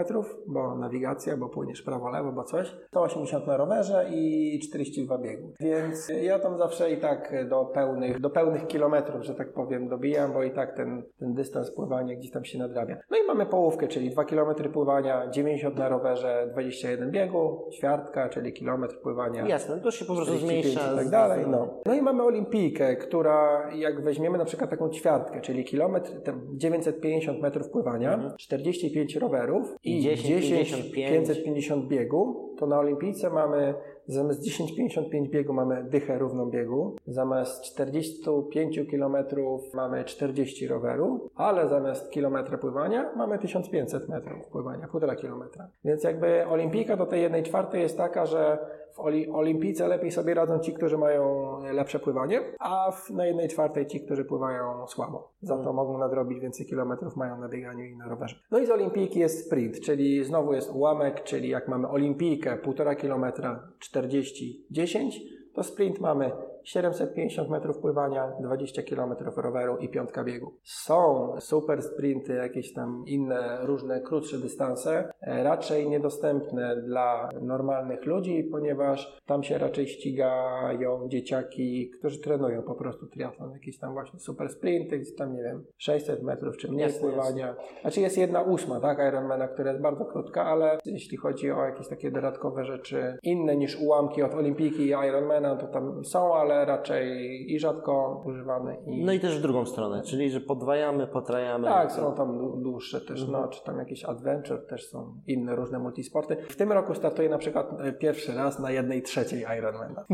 bo nawigacja, bo płyniesz prawo-lewo, bo coś. 180 na rowerze i 42 biegu. Więc ja tam zawsze i tak do pełnych, do pełnych kilometrów, że tak powiem, dobijam, bo i tak ten, ten dystans pływania gdzieś tam się nadrabia. No i mamy połówkę, czyli 2 km pływania, 90 na rowerze, 21 biegu, ćwiartka, czyli kilometr pływania. Jasne, to się po prostu 45 zmniejsza. i tak dalej. No. no i mamy olimpijkę, która jak weźmiemy na przykład taką ćwiartkę, czyli kilometr, tam 950 metrów pływania, 45 rowerów i I 10, 10, 55. 550 biegu, to na olimpijce mamy zamiast 10,55 biegu mamy dychę równą biegu, zamiast 45 kilometrów mamy 40 rowerów, ale zamiast kilometra pływania mamy 1500 metrów pływania, półtora kilometra. Więc jakby olimpijka do tej jednej czwartej jest taka, że w oli, olimpijce lepiej sobie radzą ci, którzy mają lepsze pływanie, a w, na jednej czwartej ci, którzy pływają słabo. Za to mogą nadrobić więcej kilometrów, mają na bieganiu i na rowerze. No i z olimpijki jest sprint, czyli znowu jest ułamek, czyli jak mamy olimpijkę 1,5 kilometra 40, 10, to sprint mamy 750 metrów pływania, 20 km roweru i piątka biegu. Są super sprinty, jakieś tam inne różne krótsze dystanse, e, raczej niedostępne dla normalnych ludzi, ponieważ tam się raczej ścigają dzieciaki, którzy trenują po prostu triatlon, jakieś tam właśnie super sprinty, gdzie tam nie wiem, 600 metrów czy mniej Jasne, pływania. Znaczy jest jedna ósma, tak, Ironmana, która jest bardzo krótka, ale jeśli chodzi o jakieś takie dodatkowe rzeczy inne niż ułamki od Olimpijki i Ironmana, to tam są, ale raczej i rzadko używane i... No i też w drugą stronę, czyli że podwajamy, potrajamy. Tak, są tam dłu- dłuższe też, no, czy tam jakieś adventure, też są inne różne multisporty. W tym roku startuję na przykład e, pierwszy raz na jednej trzeciej Ironmana.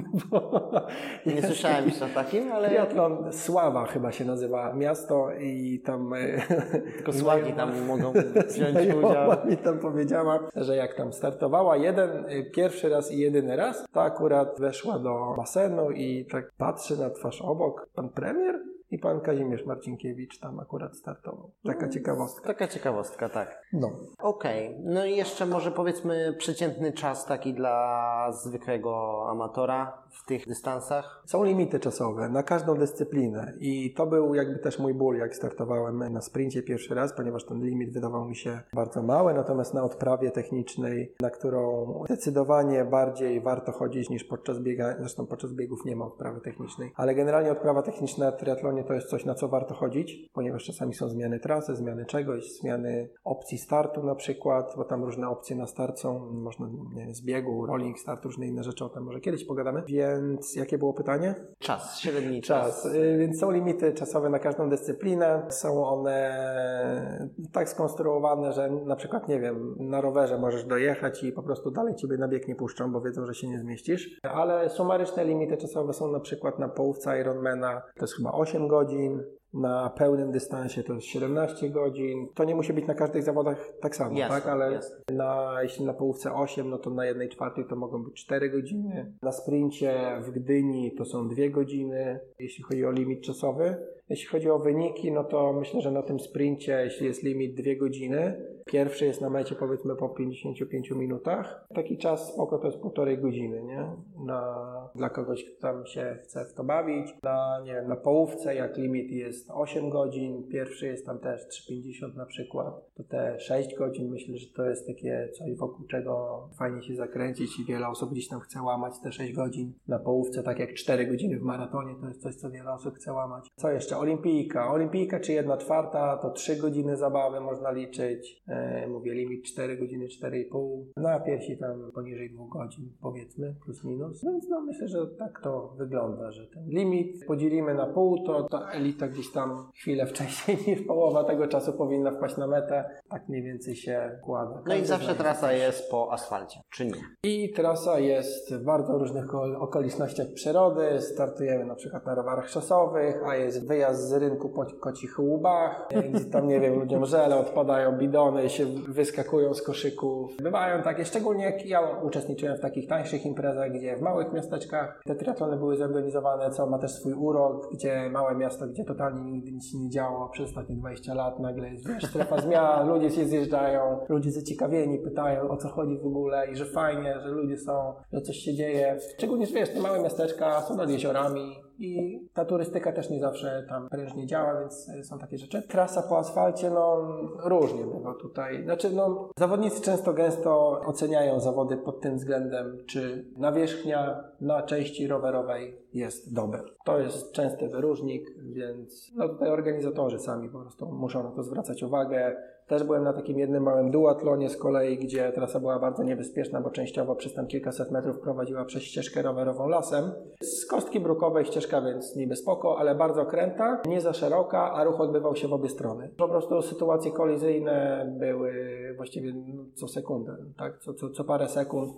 Nie słyszałem jeszcze o takim, ale Triatlon Sława chyba się nazywa miasto i tam... e, tylko słagi tam mogą wziąć udział. mi tam powiedziała, że jak tam startowała jeden, y, pierwszy raz i jedyny raz, to akurat weszła do basenu i tak patrzy na twarz obok pan premier i pan Kazimierz Marcinkiewicz tam akurat startował. Taka ciekawostka. Taka ciekawostka, tak. No. Okej, no i jeszcze może powiedzmy przeciętny czas taki dla zwykłego amatora w tych dystansach. Są limity czasowe na każdą dyscyplinę i to był jakby też mój ból, jak startowałem na sprincie pierwszy raz, ponieważ ten limit wydawał mi się bardzo mały, natomiast na odprawie technicznej, na którą zdecydowanie bardziej warto chodzić niż podczas biega, zresztą podczas biegów nie ma odprawy technicznej, ale generalnie odprawa techniczna w triatlonie to jest coś, na co warto chodzić, ponieważ czasami są zmiany trasy, zmiany czegoś, zmiany opcji startu na przykład, bo tam różne opcje na start są, można nie z biegu, rolling start, różne inne rzeczy, o tym może kiedyś pogadamy. Jakie było pytanie? Czas, średni czas. Czas. Y, Więc są limity czasowe na każdą dyscyplinę. Są one tak skonstruowane, że na przykład, nie wiem, na rowerze możesz dojechać i po prostu dalej ciebie na bieg nie puszczą, bo wiedzą, że się nie zmieścisz. Ale sumaryczne limity czasowe są na przykład na połówce Ironmana, to jest chyba 8 godzin. Na pełnym dystansie to jest 17 godzin. To nie musi być na każdych zawodach tak samo, Jasne, tak? Ale jasne. na, jeśli na połówce 8, no to na jednej czwartej to mogą być 4 godziny. Na sprincie w Gdyni to są 2 godziny, jeśli chodzi o limit czasowy. Jeśli chodzi o wyniki, no to myślę, że na tym sprincie, jeśli jest limit 2 godziny, pierwszy jest na mecie powiedzmy po 55 minutach. Taki czas spoko to jest półtorej godziny, nie? Na, dla kogoś, kto tam się chce w to bawić. Na, nie wiem, na połówce, jak limit jest 8 godzin, pierwszy jest tam też 3,50 na przykład, to te 6 godzin myślę, że to jest takie coś wokół czego fajnie się zakręcić i wiele osób gdzieś tam chce łamać te 6 godzin. Na połówce, tak jak 4 godziny w maratonie, to jest coś, co wiele osób chce łamać. Co jeszcze? Olimpijka. Olimpijka czy 1 czwarta, to 3 godziny zabawy można liczyć. E, mówię limit 4 godziny, 4,5. Na piersi tam poniżej 2 godzin, powiedzmy, plus minus. Więc no myślę, że tak to wygląda, że ten limit podzielimy na pół, to ta elita gdzieś tam chwilę wcześniej niż połowa tego czasu powinna wpaść na metę. Tak mniej więcej się kłada. No i zawsze trasa coś. jest po asfalcie, czy nie? I trasa jest w bardzo różnych ko- okolicznościach przyrody. Startujemy na przykład na rowerach szosowych, a jest wyjazd z rynku po kocich łubach, gdzie tam, nie wiem, ludziom żele odpadają, bidony się wyskakują z koszyków. Bywają takie, szczególnie jak ja uczestniczyłem w takich tańszych imprezach, gdzie w małych miasteczkach te triatlony były zorganizowane, co ma też swój urok, gdzie małe miasto, gdzie totalnie nigdy nic się nie działo przez ostatnie 20 lat, nagle jest wiesz, strefa zmian, ludzie się zjeżdżają, ludzie zaciekawieni pytają o co chodzi w ogóle i że fajnie, że ludzie są, że coś się dzieje. Szczególnie, że wiesz, te małe miasteczka są nad jeziorami i ta turystyka też nie zawsze tam prężnie działa, więc y, są takie rzeczy. Trasa po asfalcie, no różnie bywa tutaj. Znaczy, no zawodnicy często gęsto oceniają zawody pod tym względem, czy nawierzchnia na części rowerowej jest dobra. To jest częsty wyróżnik, więc no tutaj organizatorzy sami po prostu muszą na to zwracać uwagę. Też byłem na takim jednym małym duatlonie z kolei, gdzie trasa była bardzo niebezpieczna, bo częściowo przez tam kilkaset metrów prowadziła przez ścieżkę rowerową lasem. Z kostki brukowej ścieżka, więc niby spoko, ale bardzo kręta, nie za szeroka, a ruch odbywał się w obie strony. Po prostu sytuacje kolizyjne były właściwie no, co sekundę, tak? Co, co, co parę sekund.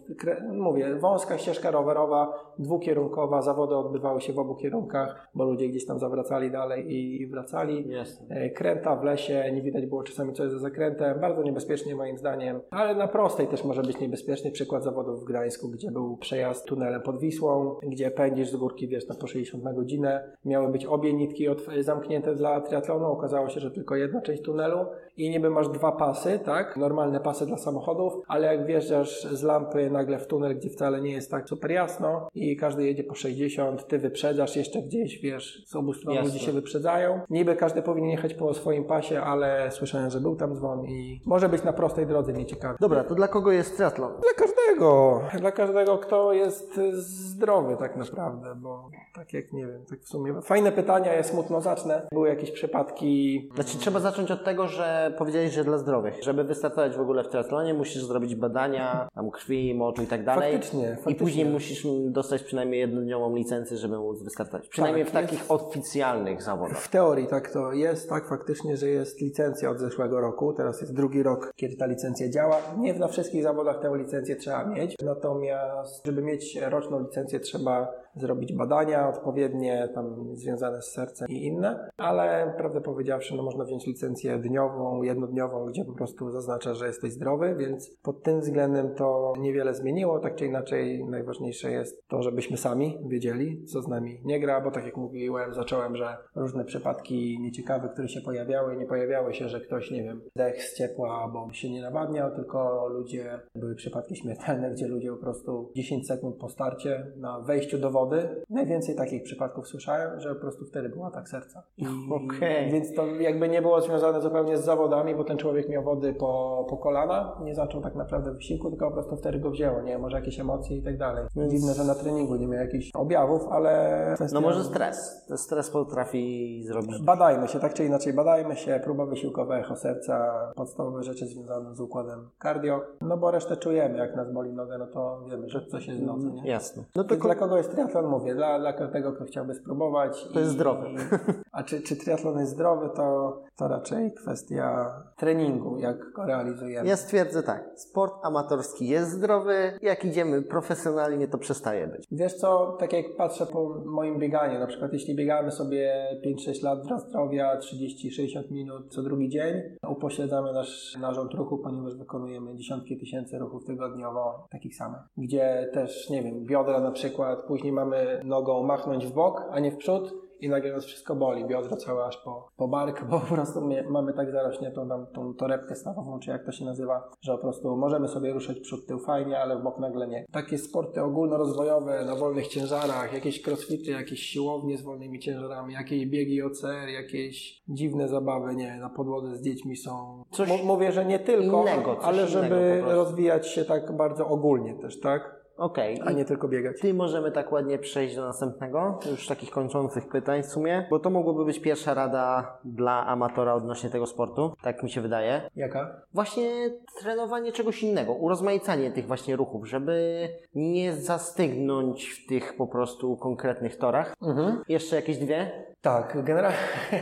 Mówię, wąska ścieżka rowerowa, dwukierunkowa, zawody odbywały się w obu kierunkach, bo ludzie gdzieś tam zawracali dalej i, i wracali. E, Kręta w lesie, nie widać było czasami co jest za zakrętem, bardzo niebezpiecznie moim zdaniem, ale na prostej też może być niebezpieczny. Przykład zawodów w Gdańsku, gdzie był przejazd tunelem pod Wisłą, gdzie pędzisz z górki, wiesz, na po 60 na godzinę. Miały być obie nitki od, zamknięte dla triatlonu, okazało się, że tylko jedna część tunelu i niby masz dwa pasy, tak? Normalne pasy dla samochodów, ale jak wjeżdżasz z lampy nagle w tunel, gdzie wcale nie jest tak super jasno i każdy jedzie po 60, ty wyprzedzasz jeszcze gdzieś, wiesz, z obu stron ludzie się wyprzedzają. Niby każdy powinien jechać po swoim pasie, ale słyszałem, że był tam dzwon i może być na prostej drodze nieciekawy. Dobra, to dla kogo jest triatlon? Dla każdego, dla każdego, kto jest zdrowy tak naprawdę, bo tak jak nie wiem, tak w sumie fajne pytania, ja smutno zacznę. Były jakieś przypadki Znaczy trzeba zacząć od tego, że powiedziałeś, że dla zdrowych. Żeby wystartować w ogóle w triatlonie, musisz zrobić badania, tam krwi, moczu i tak dalej. Faktycznie, I faktycznie. później musisz dostać przynajmniej jednodniową licencję, żeby móc wystartować. Przynajmniej Tak, w takich oficjalnych zawodach. W teorii tak to jest, tak faktycznie, że jest licencja od zeszłego roku. Teraz jest drugi rok, kiedy ta licencja działa. Nie na wszystkich zawodach tę licencję trzeba mieć, natomiast żeby mieć roczną licencję trzeba zrobić badania odpowiednie, tam związane z sercem i inne, ale prawdę powiedziawszy, no można wziąć licencję dniową, jednodniową, gdzie po prostu zaznacza, że jesteś zdrowy, więc pod tym względem to niewiele zmieniło. Tak czy inaczej najważniejsze jest to, żebyśmy sami wiedzieli, co z nami nie gra, bo tak jak mówiłem, zacząłem, że różne przypadki nieciekawe, które się pojawiały, nie pojawiały się, że ktoś, nie wiem, dech z ciepła, bo się nie nawadniał, tylko ludzie, były przypadki śmiertelne, gdzie ludzie po prostu 10 sekund po starcie na wejściu do wody, najwięcej takich przypadków słyszałem, że po prostu wtedy był atak serca. Okej. Więc to jakby nie było związane zupełnie z zawodami, bo ten człowiek miał wody po, po kolana, nie zaczął tak naprawdę wysiłku, tylko po prostu wtedy go wzięło, nie może jakieś emocje i tak dalej. Więc- Dziwne, że na treningu nie miał jakichś objawów, ale... kwestia- No może stres. Ten stres potrafi zrobić Badajmy się, tak czy inaczej badajmy się, próba wysiłkowa, echo serca, podstawowe rzeczy związane z układem cardio, no bo resztę czujemy, jak nas boli nogę, no to wiemy, że coś jest w nodze, nie? Jasne. No to dla kogo jest triatlon? Mówię, dla, dla każdego, kto chciałby spróbować. To jest zdrowy. A czy, czy triatlon jest zdrowy, to, to raczej kwestia treningu, jak go realizujemy. ja stwierdzę tak. Sport amatorski jest zdrowy. Jak idziemy profesjonalnie, to przestaje być. Wiesz co, tak jak patrzę po moim bieganiu, na przykład jeśli biegamy sobie 5-6 lat dla zdrowia, 30-60 minut co drugi dzień, upośledzamy nasz narząd ruchu, ponieważ wykonujemy dziesiątki tysięcy ruchów tygodniowo, takich samych. Gdzie też, nie wiem, biodra na przykład, później mamy nogą machnąć w bok, a nie w przód, i nagle nas wszystko boli, biodro całe aż po, po bark, bo po prostu my, mamy tak zarośniętą tam tą torebkę stawową, czy jak to się nazywa, że po prostu możemy sobie ruszać przód, tył fajnie, ale w bok nagle nie. Takie sporty ogólnorozwojowe na wolnych ciężarach, jakieś crossfity, jakieś siłownie z wolnymi ciężarami, jakieś biegi OCR, jakieś dziwne zabawy, nie, na podłodze z dziećmi są... Coś mówię, że nie tylko, innego, ale żeby rozwijać się tak bardzo ogólnie też, tak? Okej. a I nie tylko biegać. Ty możemy tak ładnie przejść do następnego, już takich kończących pytań w sumie, bo to mogłoby być pierwsza rada dla amatora odnośnie tego sportu, tak mi się wydaje. Jaka? Właśnie trenowanie czegoś innego, urozmaicanie tych właśnie ruchów, żeby nie zastygnąć w tych po prostu konkretnych torach. Jeszcze jakieś dwie? Tak, generalnie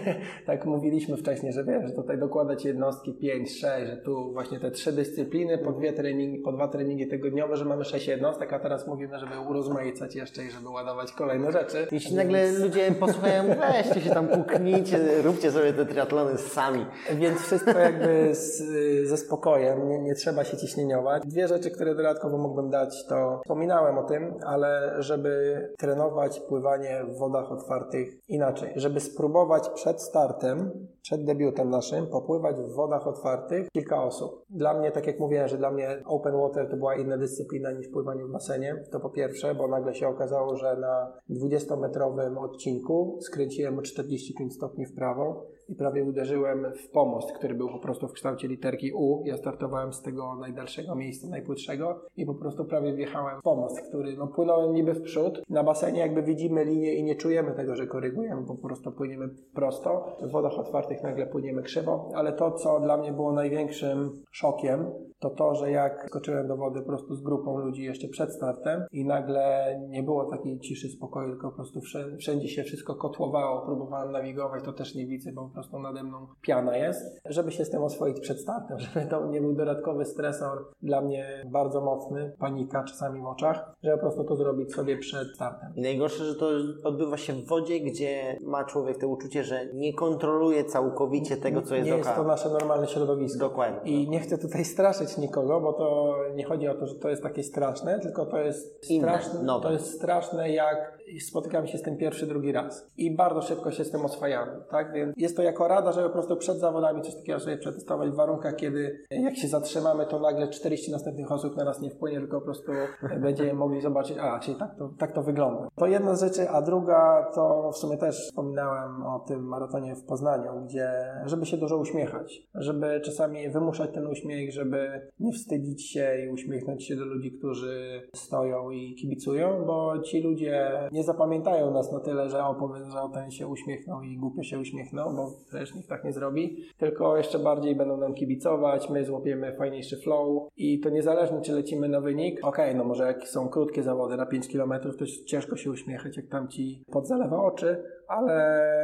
tak mówiliśmy wcześniej, że wiesz, że tutaj dokładać jednostki 5, 6, że tu właśnie te trzy dyscypliny, po, dwie treningi, po dwa treningi tygodniowe, że mamy 6 jednostek, a teraz mówimy, żeby urozmaicać jeszcze i żeby ładować kolejne rzeczy. Jeśli nagle ludzie posłuchają, weźcie się tam puknijcie, róbcie sobie te triatlony sami. Więc wszystko jakby z, ze spokojem, nie, nie trzeba się ciśnieniować. Dwie rzeczy, które dodatkowo mógłbym dać, to wspominałem o tym, ale żeby trenować pływanie w wodach otwartych inaczej, żeby spróbować przed startem, przed debiutem naszym, popływać w wodach otwartych kilka osób. Dla mnie, tak jak mówiłem, że dla mnie open water to była inna dyscyplina niż pływanie w basenie, to po pierwsze, bo nagle się okazało, że na 20-metrowym odcinku skręciłem o 45 stopni w prawo i prawie uderzyłem w pomost, który był po prostu w kształcie literki U. Ja startowałem z tego najdalszego miejsca, najpłytszego i po prostu prawie wjechałem w pomost, który no, płynąłem niby w przód. Na basenie jakby widzimy linię i nie czujemy tego, że korygujemy, po prostu płyniemy prosto. W wodach otwartych nagle płyniemy krzywo, ale to, co dla mnie było największym szokiem, to to, że jak skoczyłem do wody po prostu z grupą ludzi jeszcze przed startem i nagle nie było takiej ciszy, spokoju, tylko po prostu wszędzie, się wszystko kotłowało, próbowałem nawigować, to też nie widzę, bo po prostu nade mną piana jest, żeby się z tym oswoić przed startem, żeby to nie był dodatkowy stresor dla mnie bardzo mocny, panika czasami w oczach, żeby po prostu to zrobić sobie przed startem. I najgorsze, że to odbywa się w wodzie, gdzie ma człowiek to uczucie, że nie kontroluje całkowicie tego, co jest nie jest to nasze normalne środowisko. Dokładnie. I nie chcę tutaj straszyć nikogo, bo to nie chodzi o to, że to jest takie straszne, tylko to jest Inne, straszne, nowe. to jest straszne jak spotykamy się z tym pierwszy, drugi raz. I bardzo szybko się z tym oswajamy, tak? Więc jest to jako rada, żeby po prostu przed zawodami coś takiego sobie przetestować w warunkach, kiedy jak się zatrzymamy, to nagle 40 następnych osób na nas nie wpłynie, tylko po prostu będziemy mogli zobaczyć, a, czyli tak to, tak to wygląda. To jedna z rzeczy, a druga to w sumie też wspominałem o tym maratonie w Poznaniu, gdzie żeby się dużo uśmiechać, żeby czasami wymuszać ten uśmiech, żeby nie wstydzić się i uśmiechnąć się do ludzi, którzy stoją i kibicują, bo ci ludzie nie zapamiętają nas na tyle, że opowiem, że ten się uśmiechnął i głupio się uśmiechnął, bo przecież nikt tak nie zrobi, tylko jeszcze bardziej będą nam kibicować, my złapiemy fajniejszy flow i to niezależnie czy lecimy na wynik, okej, no może jak są krótkie zawody na 5 km, to ciężko się uśmiechać, jak tam ci podzalewa oczy, ale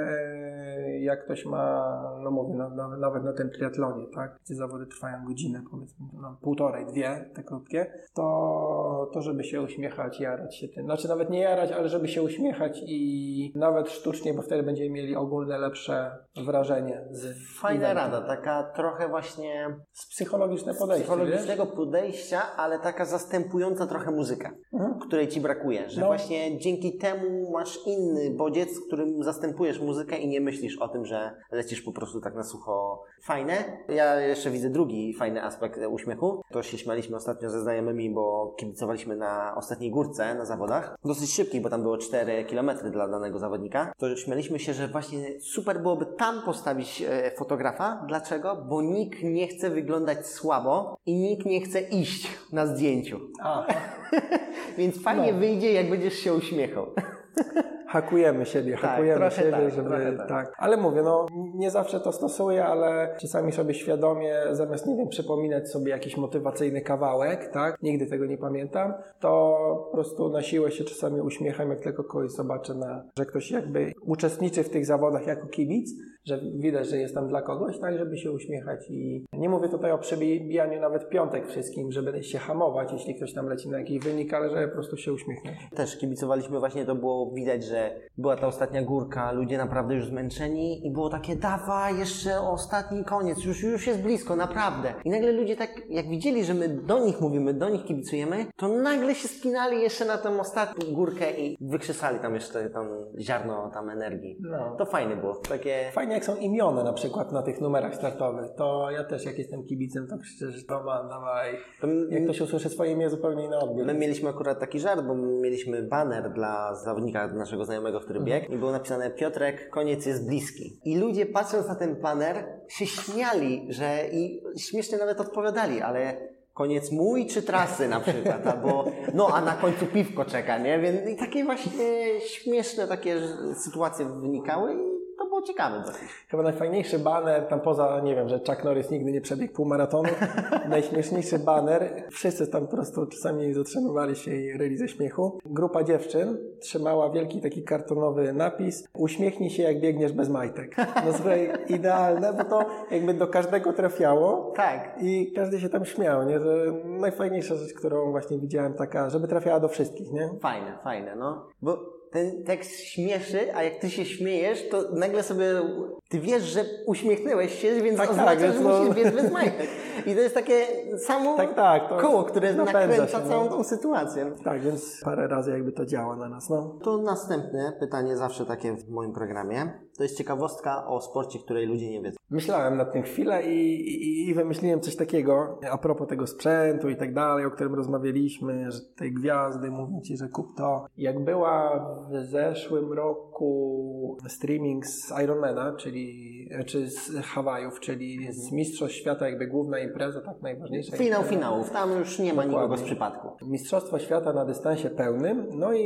e, jak ktoś ma, no mówię, na, na, nawet na tym triatlonie, tak, gdzie zawody trwają godzinę, powiedzmy, no, półtorej, dwie, te krótkie, to, to żeby się uśmiechać, jarać się tym. Znaczy nawet nie jarać, ale żeby się uśmiechać i nawet sztucznie, bo wtedy będziemy mieli ogólne lepsze wrażenie z Fajna eventu. rada, taka trochę właśnie Z psychologiczne podejście, wiesz? psychologicznego podejścia, ale taka zastępująca trochę muzykę, Mhm. której ci brakuje. Że No. właśnie dzięki temu masz inny bodziec, którym zastępujesz muzykę i nie myślisz o tym, że lecisz po prostu tak na sucho. Fajne. Ja jeszcze widzę drugi fajny aspekt uśmiechu. To się śmialiśmy ostatnio ze znajomymi, bo kibicowaliśmy na ostatniej górce na zawodach. Dosyć szybkiej, bo tam było 4 km dla danego zawodnika. To śmialiśmy się, że właśnie super byłoby tam postawić e, fotografa. Dlaczego? Bo nikt nie chce wyglądać słabo i nikt nie chce iść na zdjęciu. Więc fajnie No. wyjdzie, jak będziesz się uśmiechał. hakujemy siebie, Tak, hakujemy siebie, tak, żeby tak. tak. Ale mówię, no nie zawsze to stosuję, ale czasami sobie świadomie, zamiast nie wiem, przypominać sobie jakiś motywacyjny kawałek, tak, nigdy tego nie pamiętam, to po prostu na siłę się czasami uśmiecham, jak tylko kogoś zobaczę, na, że ktoś jakby uczestniczy w tych zawodach jako kibic, że widać, że jest tam dla kogoś, tak, żeby się uśmiechać i nie mówię tutaj o przebijaniu nawet piątek wszystkim, żeby się hamować, jeśli ktoś tam leci na jakiś wynik, ale żeby po prostu się uśmiechnąć. Też kibicowaliśmy właśnie, to było widać, że była ta ostatnia górka, ludzie naprawdę już zmęczeni i było takie, dawaj, jeszcze ostatni koniec, już, już jest blisko, naprawdę. I nagle ludzie tak, jak widzieli, że my do nich mówimy, do nich kibicujemy, to nagle się spinali jeszcze na tę ostatnią górkę i wykrzesali tam jeszcze tam ziarno tam energii. No. To fajne było, takie... Fajnie jak są imione na przykład na tych numerach startowych, to ja też jak jestem kibicem, to krzyczę, że Roman, dawaj. To Jak ktoś usłyszy swoje imię, zupełnie inny odbiór. My mieliśmy akurat taki żart, bo mieliśmy baner dla zawodnika naszego znajomego, który biegł i było napisane Piotrek, koniec jest bliski. I ludzie patrząc na ten baner się śmiali, że i śmiesznie nawet odpowiadali, ale koniec mój czy trasy na przykład, albo no a na końcu piwko czeka, nie? Więc i takie właśnie śmieszne takie sytuacje wynikały było ciekawe. Chyba najfajniejszy baner, tam poza, nie wiem, że Chuck Norris nigdy nie przebiegł półmaratonu, najśmieszniejszy baner, wszyscy tam po prostu czasami zatrzymywali się i ryli ze śmiechu. Grupa dziewczyn trzymała wielki taki kartonowy napis uśmiechnij się jak biegniesz bez majtek. No słuchaj, idealne, bo to jakby do każdego trafiało. Tak. I każdy się tam śmiał, nie? Że najfajniejsza rzecz, którą właśnie widziałem taka, żeby trafiała do wszystkich, nie? Fajne, fajne, no. Bo ten tekst śmieszy, a jak ty się śmiejesz, to nagle sobie, ty wiesz, że uśmiechnęłeś się, więc Tak, oznacza, tak, że no- musisz biec bez majtek. I to jest takie samo Tak, tak, koło, które nakręca się, no. całą tą sytuację. Tak, więc parę razy jakby to działa na nas, no. To następne pytanie, zawsze takie w moim programie. To jest ciekawostka o sporcie, której ludzie nie wiedzą. Myślałem nad tym chwilę i, i, i wymyśliłem coś takiego a propos tego sprzętu i tak dalej, o którym rozmawialiśmy, że tej gwiazdy, mówię Ci, że kup to. Jak była w zeszłym roku streaming z Ironmana, czyli czy z Hawajów, czyli z Mistrzostw Świata, jakby główna impreza, tak najważniejsza. Finał impreza. finałów, tam już nie ma Dokładnie. nikogo z przypadku. Mistrzostwa Świata na dystansie pełnym. No i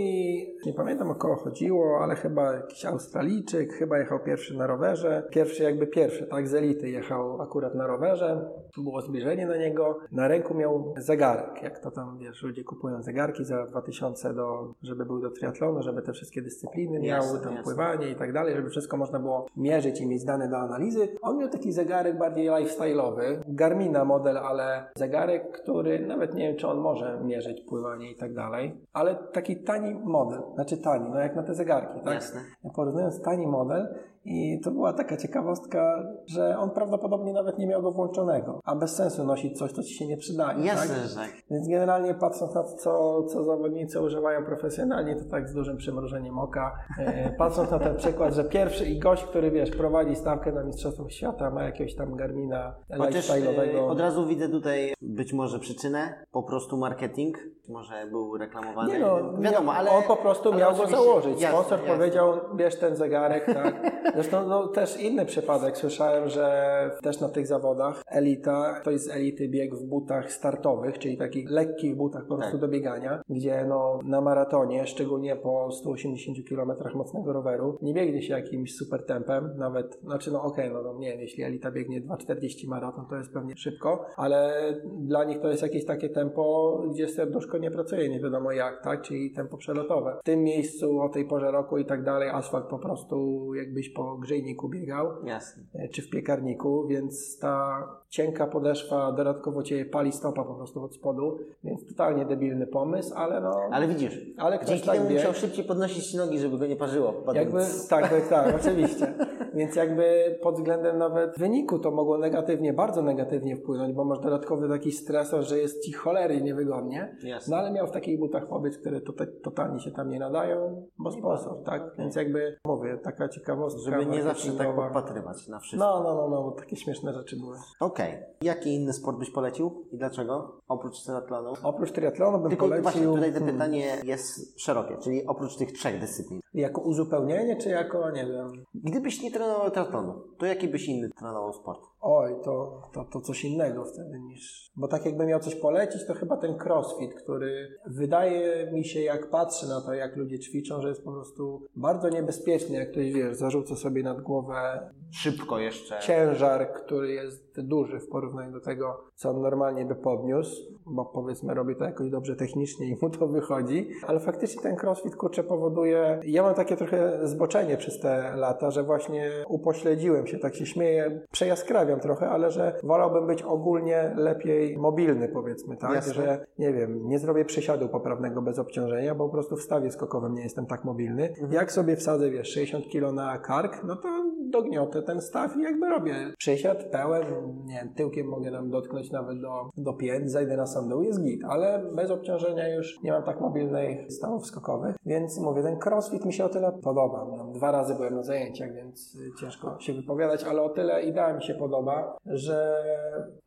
nie pamiętam o kogo chodziło, ale chyba jakiś Australijczyk, chyba jechał pierwszy na rowerze. Pierwszy jakby pierwszy, tak, z elity jechał akurat na rowerze. Było zbliżenie na niego. Na ręku miał zegarek, jak to tam, wiesz, ludzie kupują zegarki za 2000 do, żeby był do triatlonu, żeby te wszystkie dyscypliny Jasne, miały, tam jasne. pływanie i tak dalej, żeby wszystko można było mierzyć i mieć dane do analizy. On miał taki zegarek bardziej lifestyle'owy, Garmina model, ale zegarek, który nawet nie wiem, czy on może mierzyć pływanie i tak dalej, ale taki tani model, znaczy tani, no jak na te zegarki, tak? Jasne. Porównując tani model i to była taka ciekawostka, że on prawdopodobnie nawet nie miał go włączonego, a bez sensu nosić coś, co ci się nie przydaje, Jasne, tak? tak. Więc generalnie patrząc na to, co, co zawodnicy używają profesjonalnie, to tak z dużym przymrużeniem oka. E, patrząc na ten przykład, że pierwszy i gość, który wiesz, prowadzi stawkę na Mistrzostwach Świata, ma jakiegoś tam Garmina Chociaż e, lifestyle'owego. od razu widzę tutaj być może przyczynę, po prostu marketing, może był reklamowany. Nie no, wiadomo, ale on po prostu miał go założyć. Sponsor jasne. powiedział, bierz ten zegarek, tak. Zresztą no, też inny przypadek słyszałem, że też na tych zawodach elita, ktoś z elity biegł w butach startowych, czyli takich lekkich butach po prostu Tak. do biegania, gdzie no, na maratonie, szczególnie po 180 km mocnego roweru, nie biegnie się jakimś super tempem, nawet, znaczy no okej, no, no nie wiem, jeśli elita biegnie 2,40 maraton, to jest pewnie szybko, ale dla nich to jest jakieś takie tempo, gdzie serduszko nie pracuje, nie wiadomo jak, tak, czyli tempo przelotowe. W tym miejscu o tej porze roku i tak dalej, asfalt po prostu jakbyś po grzejniku biegał, Jasne. e, czy w piekarniku, więc ta cienka podeszwa dodatkowo cię pali stopa po prostu od spodu, więc totalnie debilny pomysł, ale no... Ale widzisz, Ale ktoś dzięki tak temu musiał szybciej podnosić nogi, żeby go nie parzyło. Jakby, tak, tak, tak, oczywiście. Więc jakby pod względem nawet wyniku to mogło negatywnie, bardzo negatywnie wpłynąć, bo masz dodatkowy taki stresor, że jest ci cholery niewygodnie. Jasne. No ale miał w takich butach pobyt, które to, totalnie się tam nie nadają, bo sponsor, tak? Więc jakby, mówię, taka ciekawostka. Żeby nie zawsze tak podpatrywać na wszystko. No, no, no, no, bo takie śmieszne rzeczy były. Okej. Jaki inny sport byś polecił i dlaczego? Oprócz triatlonu? Oprócz triatlonu bym Tylko polecił... właśnie tutaj to hmm, pytanie jest szerokie, czyli oprócz tych trzech dyscyplin. Jako uzupełnienie, czy jako, nie wiem... Gdybyś nie trenował triatlonu, to jaki byś inny trenował sport? Oj, to, to, to coś innego wtedy niż. Bo tak jakbym miał coś polecić, to chyba ten crossfit, który wydaje mi się, jak patrzę na to, jak ludzie ćwiczą, że jest po prostu bardzo niebezpieczny. Jak ktoś wiesz, zarzuca sobie nad głowę Szybko jeszcze. ciężar, który jest duży w porównaniu do tego, co on normalnie by podniósł, bo powiedzmy robi to jakoś dobrze technicznie i mu to wychodzi, ale faktycznie ten crossfit kurczę powoduje, ja mam takie trochę zboczenie przez te lata, że właśnie upośledziłem się, tak się śmieję, przejaskrawiam trochę, ale że wolałbym być ogólnie lepiej mobilny powiedzmy, tak, Jasne. że nie wiem, nie zrobię przysiadu poprawnego bez obciążenia, bo po prostu w stawie skokowym nie jestem tak mobilny. Jak sobie wsadzę, wiesz, 60 kg na kark, no to dogniotę ten staw i jakby robię przysiad pełen, nie tyłkiem mogę tam dotknąć nawet do, do pięt, zajdę na sam dół, jest git, ale bez obciążenia już nie mam tak mobilnych stawów skokowych, więc mówię, ten crossfit mi się o tyle podoba. Dwa razy byłem na zajęciach, więc ciężko się wypowiadać, ale o tyle idea mi się podoba, że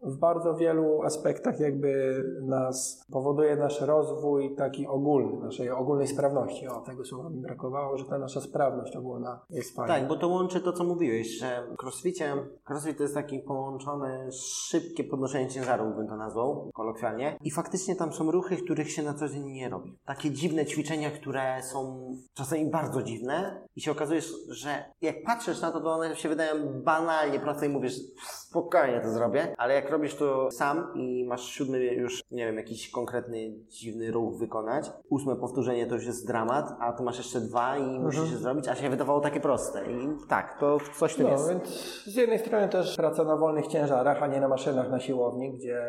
w bardzo wielu aspektach jakby nas powoduje nasz rozwój taki ogólny, naszej ogólnej sprawności. O, tego słowa mi brakowało, że ta nasza sprawność ogólna jest fajna. Tak, bo to łączy to, co mówiłeś, że w crossficie, crossfit to jest taki połączony, szybkie podnoszenie ciężarów, bym to nazwał kolokwialnie. I faktycznie tam są ruchy, których się na co dzień nie robi. Takie dziwne ćwiczenia, które są czasami bardzo dziwne i się okazuje, że jak patrzysz na to, to one się wydają banalnie proste i mówisz, spokojnie to zrobię, ale jak robisz to sam i masz siódmy już, nie wiem, jakiś konkretny dziwny ruch wykonać, ósme powtórzenie to już jest dramat, a tu masz jeszcze dwa i musisz je zrobić, a się wydawało takie proste. I tak, to coś w tym No, jest. więc z jednej strony też praca na wolnych ciężarach, a nie na maszynach na siłowni, gdzie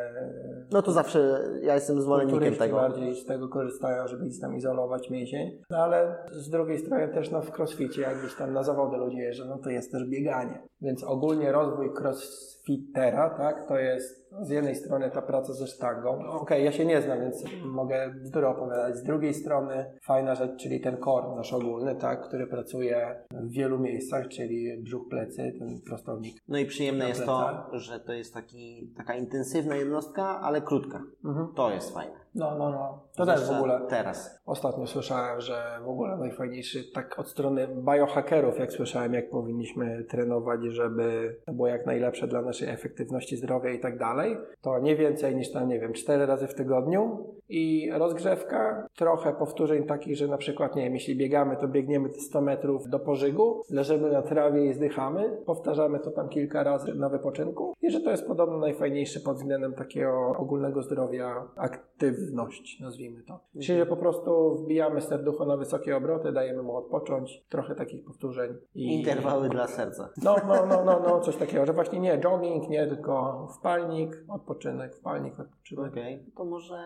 No to zawsze ja jestem zwolennikiem tego. bardziej z tego korzystają, żeby gdzieś tam izolować mięsień. No ale z drugiej strony też no, w crossficie, jak gdzieś tam na zawody ludzie jeżdżą, no to jest też bieganie. Więc ogólnie rozwój crossfitera, tak, to jest z jednej strony ta praca ze sztangą. No, Okej, ja się nie znam, więc mogę bzdury opowiadać. Z drugiej strony fajna rzecz, czyli ten core nasz ogólny, tak, który pracuje w wielu miejscach, czyli brzuch, plecy, ten prostownik. No i przyjemne jest to, że to jest taki, taka intensywna jednostka, ale krótka. To jest fajne. No, no, no. To też w ogóle. Teraz. Ostatnio słyszałem, że w ogóle najfajniejszy, tak od strony biohackerów, jak słyszałem, jak powinniśmy trenować, żeby to było jak najlepsze dla naszej efektywności zdrowia i tak dalej, to nie więcej niż tam, nie wiem, cztery razy w tygodniu i rozgrzewka, trochę powtórzeń takich, że na przykład, nie wiem, jeśli biegamy, to biegniemy te 100 metrów do pożygu, leżymy na trawie i zdychamy, powtarzamy to tam kilka razy na wypoczynku i że to jest podobno najfajniejsze pod względem takiego ogólnego zdrowia, aktywność, nazwijmy to. Czyli, że po prostu wbijamy serducho na wysokie obroty, dajemy mu odpocząć, trochę takich powtórzeń i... Interwały dla serca. No, no, no, no, no, coś takiego, że właśnie nie jogging, nie, tylko wpalnik, odpoczynek, wpalnik, odpoczynek. Okej, to może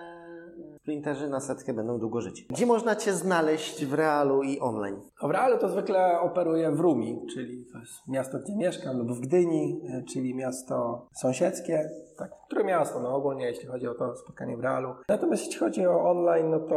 sprinterzy na setkę będą długo żyć. Gdzie można Cię znaleźć w realu i online? W realu to zwykle operuję w Rumi, czyli to jest miasto, gdzie mieszkam, lub w Gdyni, e, czyli miasto sąsiedzkie. Tak, które miasto, no ogólnie jeśli chodzi o to spotkanie w realu. Natomiast jeśli chodzi o online, no to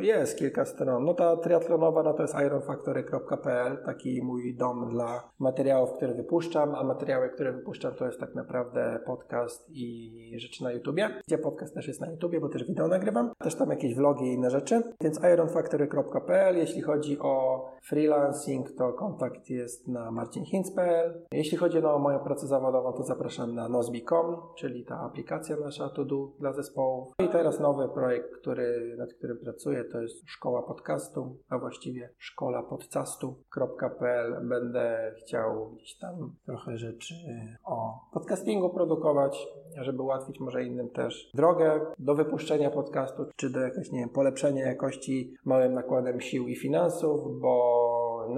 jest kilka stron. No ta triatlonowa, no to jest ironfactory.pl, taki mój dom dla materiałów, które wypuszczam, a materiały, które wypuszczam to jest tak naprawdę podcast i rzeczy na YouTubie, gdzie podcast też jest na YouTubie, bo też wideo nagrywam. Też tam jakieś vlogi i inne rzeczy. Więc ironfactory.pl. Jeśli chodzi o freelancing, to kontakt jest na marcinhinz.pl. Jeśli chodzi no, o moją pracę zawodową, to zapraszam na nozbi.com, czyli ta aplikacja nasza to do dla zespołów. I teraz nowy projekt, który, nad którym pracuję, to jest szkoła podcastu, a właściwie szkoła podcastu.pl. Będę chciał gdzieś tam trochę rzeczy o podcastingu produkować, żeby ułatwić może innym też drogę do wypuszczenia podcastu, czy do jakiegoś, nie wiem, polepszenia jakości małym nakładem sił i finansów, bo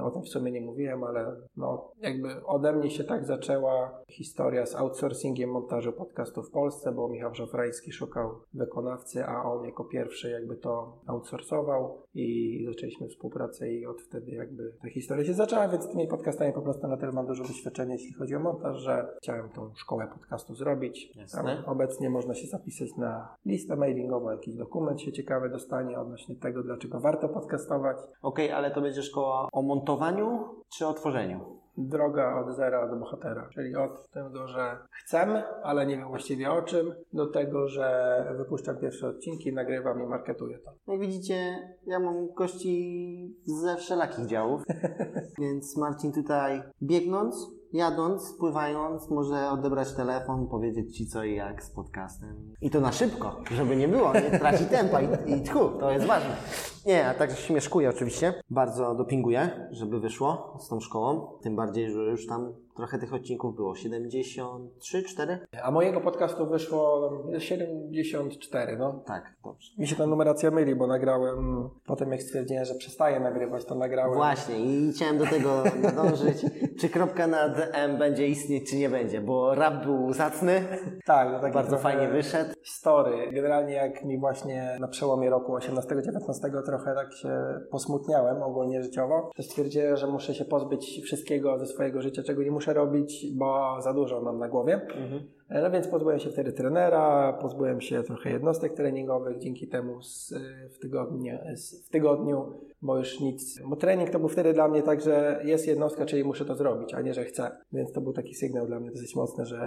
o tym w sumie nie mówiłem, ale no, jakby ode mnie się tak zaczęła historia z outsourcingiem montażu podcastu w Polsce, bo Michał Szafrański szukał wykonawcy, a on jako pierwszy jakby to outsourcował i zaczęliśmy współpracę i od wtedy jakby ta historia się zaczęła, więc z tymi podcastami po prostu na tyle mam dużo doświadczenia, jeśli chodzi o montaż, że chciałem tą szkołę podcastu zrobić. Obecnie można się zapisać na listę mailingową, jakiś dokument się ciekawy dostanie odnośnie tego, dlaczego warto podcastować. Okej, ale to będzie szkoła o montowaniu czy o tworzeniu? Droga od zera do bohatera, czyli od tego, że chcę, ale nie wiem właściwie o czym, do tego, że wypuszczam pierwsze odcinki, nagrywam i marketuję to. Jak widzicie, ja mam gości ze wszelakich działów, więc Marcin tutaj biegnąc, jadąc, pływając, może odebrać telefon, powiedzieć Ci co i jak z podcastem. I to na szybko, żeby nie było, nie traci tempa i, i tchu, to jest ważne. Nie, a tak śmieszkuję oczywiście. Bardzo dopinguję, żeby wyszło z tą szkołą. Tym bardziej, że już tam trochę tych odcinków było. 73, 4? A mojego podcastu wyszło 74, no. Tak, dobrze. Mi się ta numeracja myli, bo nagrałem, potem jak stwierdziłem, że przestaję nagrywać, to nagrałem. Właśnie i chciałem do tego nadążyć, czy kropka nad M będzie istnieć, czy nie będzie, bo rap był zacny, Tak, no taki bardzo fajnie wyszedł. Story. Generalnie jak mi właśnie na przełomie roku 18-19 trochę tak się posmutniałem ogólnie życiowo, to stwierdziłem, że muszę się pozbyć wszystkiego ze swojego życia, czego nie muszę robić, bo za dużo mam na głowie. E, No więc pozbyłem się wtedy trenera, pozbyłem się trochę jednostek treningowych, dzięki temu z, w, tygodniu, z, w tygodniu, bo już nic. Bo trening to był wtedy dla mnie tak, że jest jednostka, czyli muszę to zrobić, a nie, że chcę. Więc to był taki sygnał dla mnie dosyć mocny, że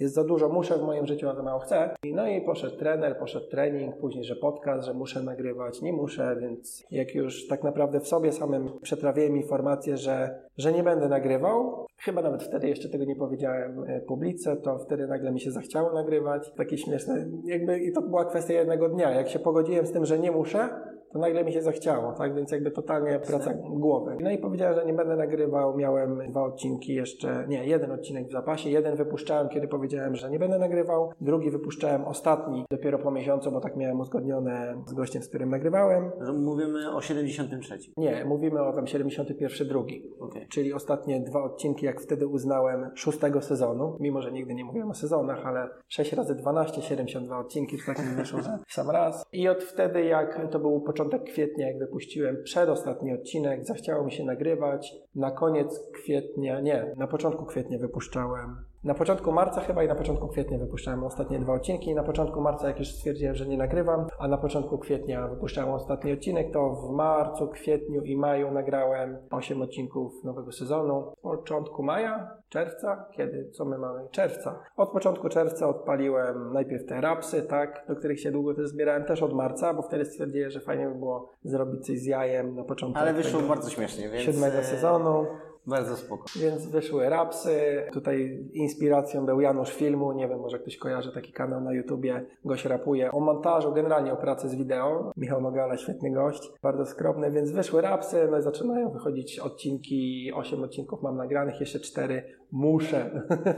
jest za dużo muszę w moim życiu, a za mało chcę. No i poszedł trener, poszedł trening, później, że podcast, że muszę nagrywać, nie muszę, więc jak już tak naprawdę w sobie samym przetrawiłem informację, że, że nie będę nagrywał, chyba nawet wtedy jeszcze tego nie powiedziałem e, publice, to wtedy nagle mi się zachciało nagrywać. Takie śmieszne, jakby i to była kwestia jednego dnia. Jak się pogodziłem z tym, że nie muszę, to nagle mi się zachciało, tak? Więc jakby totalnie praca głowy. No i powiedziałem, że nie będę nagrywał. Miałem dwa odcinki jeszcze, nie, jeden odcinek w zapasie. Jeden wypuszczałem, kiedy powiedziałem, że nie będę nagrywał. Drugi wypuszczałem ostatni dopiero po miesiącu, bo tak miałem uzgodnione z gościem, z którym nagrywałem. Mówimy o 73. Nie, mówimy o tam 71 drugi. Czyli ostatnie dwa odcinki, jak wtedy uznałem, szóstego sezonu. Mimo, że nigdy nie mówiłem o sezonach, ale 6 razy 12, 72 odcinki, to tak mi wyszło, w sam raz. I od wtedy, jak to był początek kwietnia, jak wypuściłem przedostatni odcinek, zachciało mi się nagrywać. Na koniec kwietnia, nie, na początku kwietnia wypuszczałem na początku marca chyba i na początku kwietnia wypuszczałem ostatnie dwa odcinki. Na początku marca, jak już stwierdziłem, że nie nagrywam, a na początku kwietnia wypuszczałem ostatni odcinek, to w marcu, kwietniu i maju nagrałem 8 odcinków nowego sezonu. Początku maja, czerwca, kiedy, co my mamy? Czerwca. Od początku czerwca odpaliłem najpierw te rapsy, tak, do których się długo też zbierałem, też od marca, bo wtedy stwierdziłem, że fajnie by było zrobić coś z jajem na początku Ale wyszło bardzo śmiesznie, więc... siódmego e, sezonu. Bardzo spoko. Więc wyszły rapsy. Tutaj inspiracją był Janusz Filmu. Nie wiem, może ktoś kojarzy taki kanał na YouTubie. Gość rapuje o montażu, generalnie o pracy z wideo. Michał Nogala, świetny gość. Bardzo skromny, więc wyszły rapsy. No i zaczynają wychodzić odcinki. Osiem odcinków mam nagranych, jeszcze cztery muszę.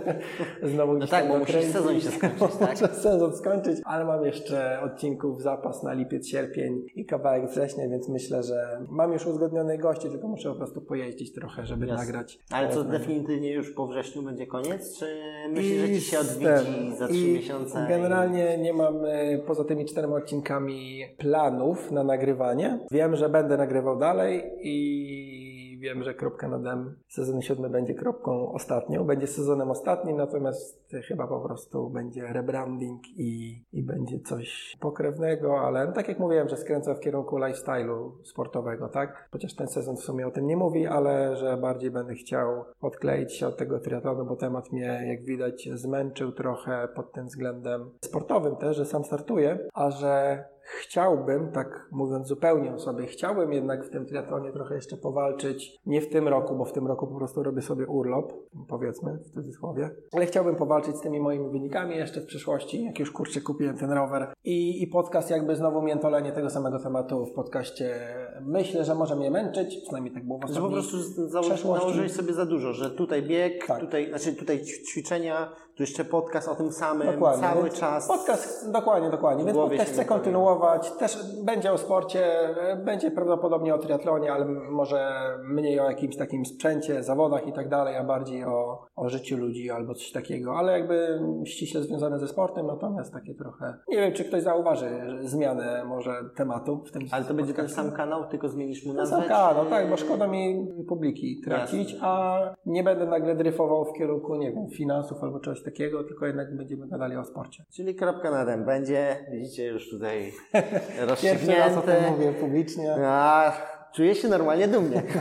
Znowu No tak, bo musi dokręcić. sezon się skończyć, tak? Muszę sezon skończyć, ale mam jeszcze odcinków zapas na lipiec, sierpień i kawałek września, więc myślę, że mam już uzgodnionych gości, tylko muszę po prostu pojeździć trochę, żeby Jasne. nagrać. Ale co, definitywnie już po wrześniu będzie koniec? Czy myślisz, że I ci się odwiedzi za trzy I miesiące? Generalnie nie mam e, poza tymi czterema odcinkami planów na nagrywanie. Wiem, że będę nagrywał dalej i wiem, że kropka nad M sezon siódmy będzie kropką ostatnią. Będzie sezonem ostatnim, natomiast chyba po prostu będzie rebranding i, i będzie coś pokrewnego, ale tak jak mówiłem, że skręcę w kierunku lifestyle'u sportowego, tak? Chociaż ten sezon w sumie o tym nie mówi, ale że bardziej będę chciał odkleić się od tego triatlonu, bo temat mnie, jak widać, zmęczył trochę pod tym względem sportowym też, że sam startuję, a że chciałbym, tak mówiąc zupełnie o sobie, chciałbym jednak w tym triatlonie trochę jeszcze powalczyć. Nie w tym roku, bo w tym roku po prostu robię sobie urlop, powiedzmy w cudzysłowie, ale chciałbym powalczyć z tymi moimi wynikami jeszcze w przyszłości, jak już kurczę kupiłem ten rower. I, i podcast jakby znowu miętolenie tego samego tematu w podcaście. Myślę, że może mnie męczyć, przynajmniej tak było w Że po prostu zało- nałożyłeś sobie za dużo, że tutaj bieg, Tak. tutaj, znaczy tutaj ćwiczenia, tu jeszcze podcast o tym samym, Dokładnie. cały więc czas. Podcast, dokładnie, dokładnie. Więc podcast chcę kontynuować. Też będzie o sporcie, będzie prawdopodobnie o triatlonie, ale może mniej o jakimś takim sprzęcie, zawodach i tak dalej, a bardziej o, o życiu ludzi albo coś takiego. Ale jakby ściśle związane ze sportem, natomiast takie trochę... Nie wiem, czy ktoś zauważy zmianę może tematu w tym Ale to będzie ten sam kanał, tylko zmienisz mu Ten nazwę? sam kanał, czy- tak, bo szkoda mi publiki tracić, a nie będę nagle dryfował w kierunku, nie wiem, finansów albo czegoś takiego, tylko jednak będziemy gadali o sporcie. Czyli kropka na dem będzie, widzicie już tutaj Pierwszy raz o tym rozstrzygnięte. mówię publicznie. A, czuję się normalnie dumnie.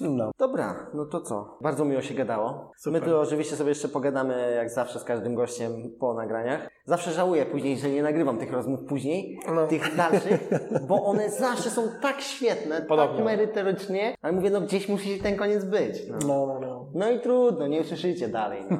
No. Dobra, no to co? Bardzo miło się gadało. Super. My tu oczywiście sobie jeszcze pogadamy, jak zawsze, z każdym gościem po nagraniach. Zawsze żałuję później, że nie nagrywam tych rozmów później, No. tych dalszych, bo one zawsze są tak świetne, Podobnie. tak merytorycznie, ale mówię, no gdzieś musi ten koniec być. No. No, no, no. No i trudno, nie usłyszycie dalej. No.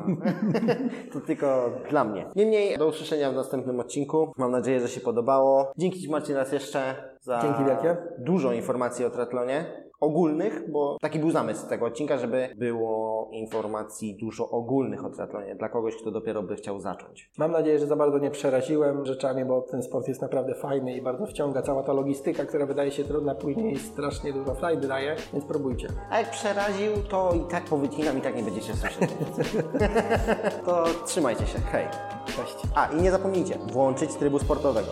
to tylko dla mnie. Niemniej, do usłyszenia w następnym odcinku. Mam nadzieję, że się podobało. Dzięki Ci Marcin raz jeszcze za Dzięki wielkie. dużo informacji o triatlonie. Ogólnych, bo taki był zamysł tego odcinka, żeby było informacji dużo ogólnych o triatlonie dla kogoś, kto dopiero by chciał zacząć. Mam nadzieję, że za bardzo nie przeraziłem rzeczami, bo ten sport jest naprawdę fajny i bardzo wciąga. Cała ta logistyka, która wydaje się trudna, później strasznie dużo frajdy daje, więc próbujcie. A jak przeraził, to i tak powycinam i tak nie będziecie słyszeć. to trzymajcie się. Hej. Cześć. A i nie zapomnijcie, włączyć trybu sportowego.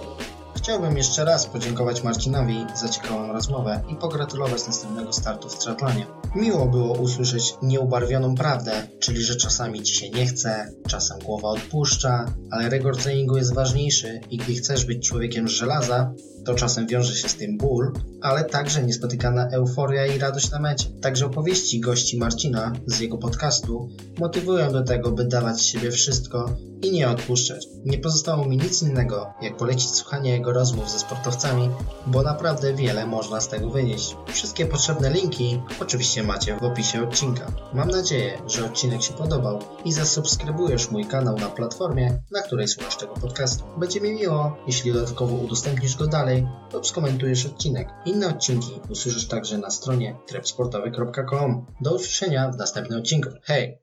Chciałbym jeszcze raz podziękować Marcinowi za ciekawą rozmowę i pogratulować następnego startu w triatlonie. Miło było usłyszeć nieubarwioną prawdę, czyli że czasami ci się nie chce, czasem głowa odpuszcza, ale rygor treningu jest ważniejszy i gdy chcesz być człowiekiem żelaza, to czasem wiąże się z tym ból, ale także niespotykana euforia i radość na mecie. Także opowieści gości Marcina z jego podcastu motywują do tego, by dawać siebie wszystko i nie odpuszczać. Nie pozostało mi nic innego, jak polecić słuchanie jego rozmów ze sportowcami, bo naprawdę wiele można z tego wynieść. Wszystkie potrzebne linki oczywiście macie w opisie odcinka. Mam nadzieję, że odcinek się podobał i zasubskrybujesz mój kanał na platformie, na której słuchasz tego podcastu. Będzie mi miło, jeśli dodatkowo udostępnisz go dalej lub skomentujesz odcinek. Inne odcinki usłyszysz także na stronie trepsportowy.com. Do usłyszenia w następnym odcinku. Hej!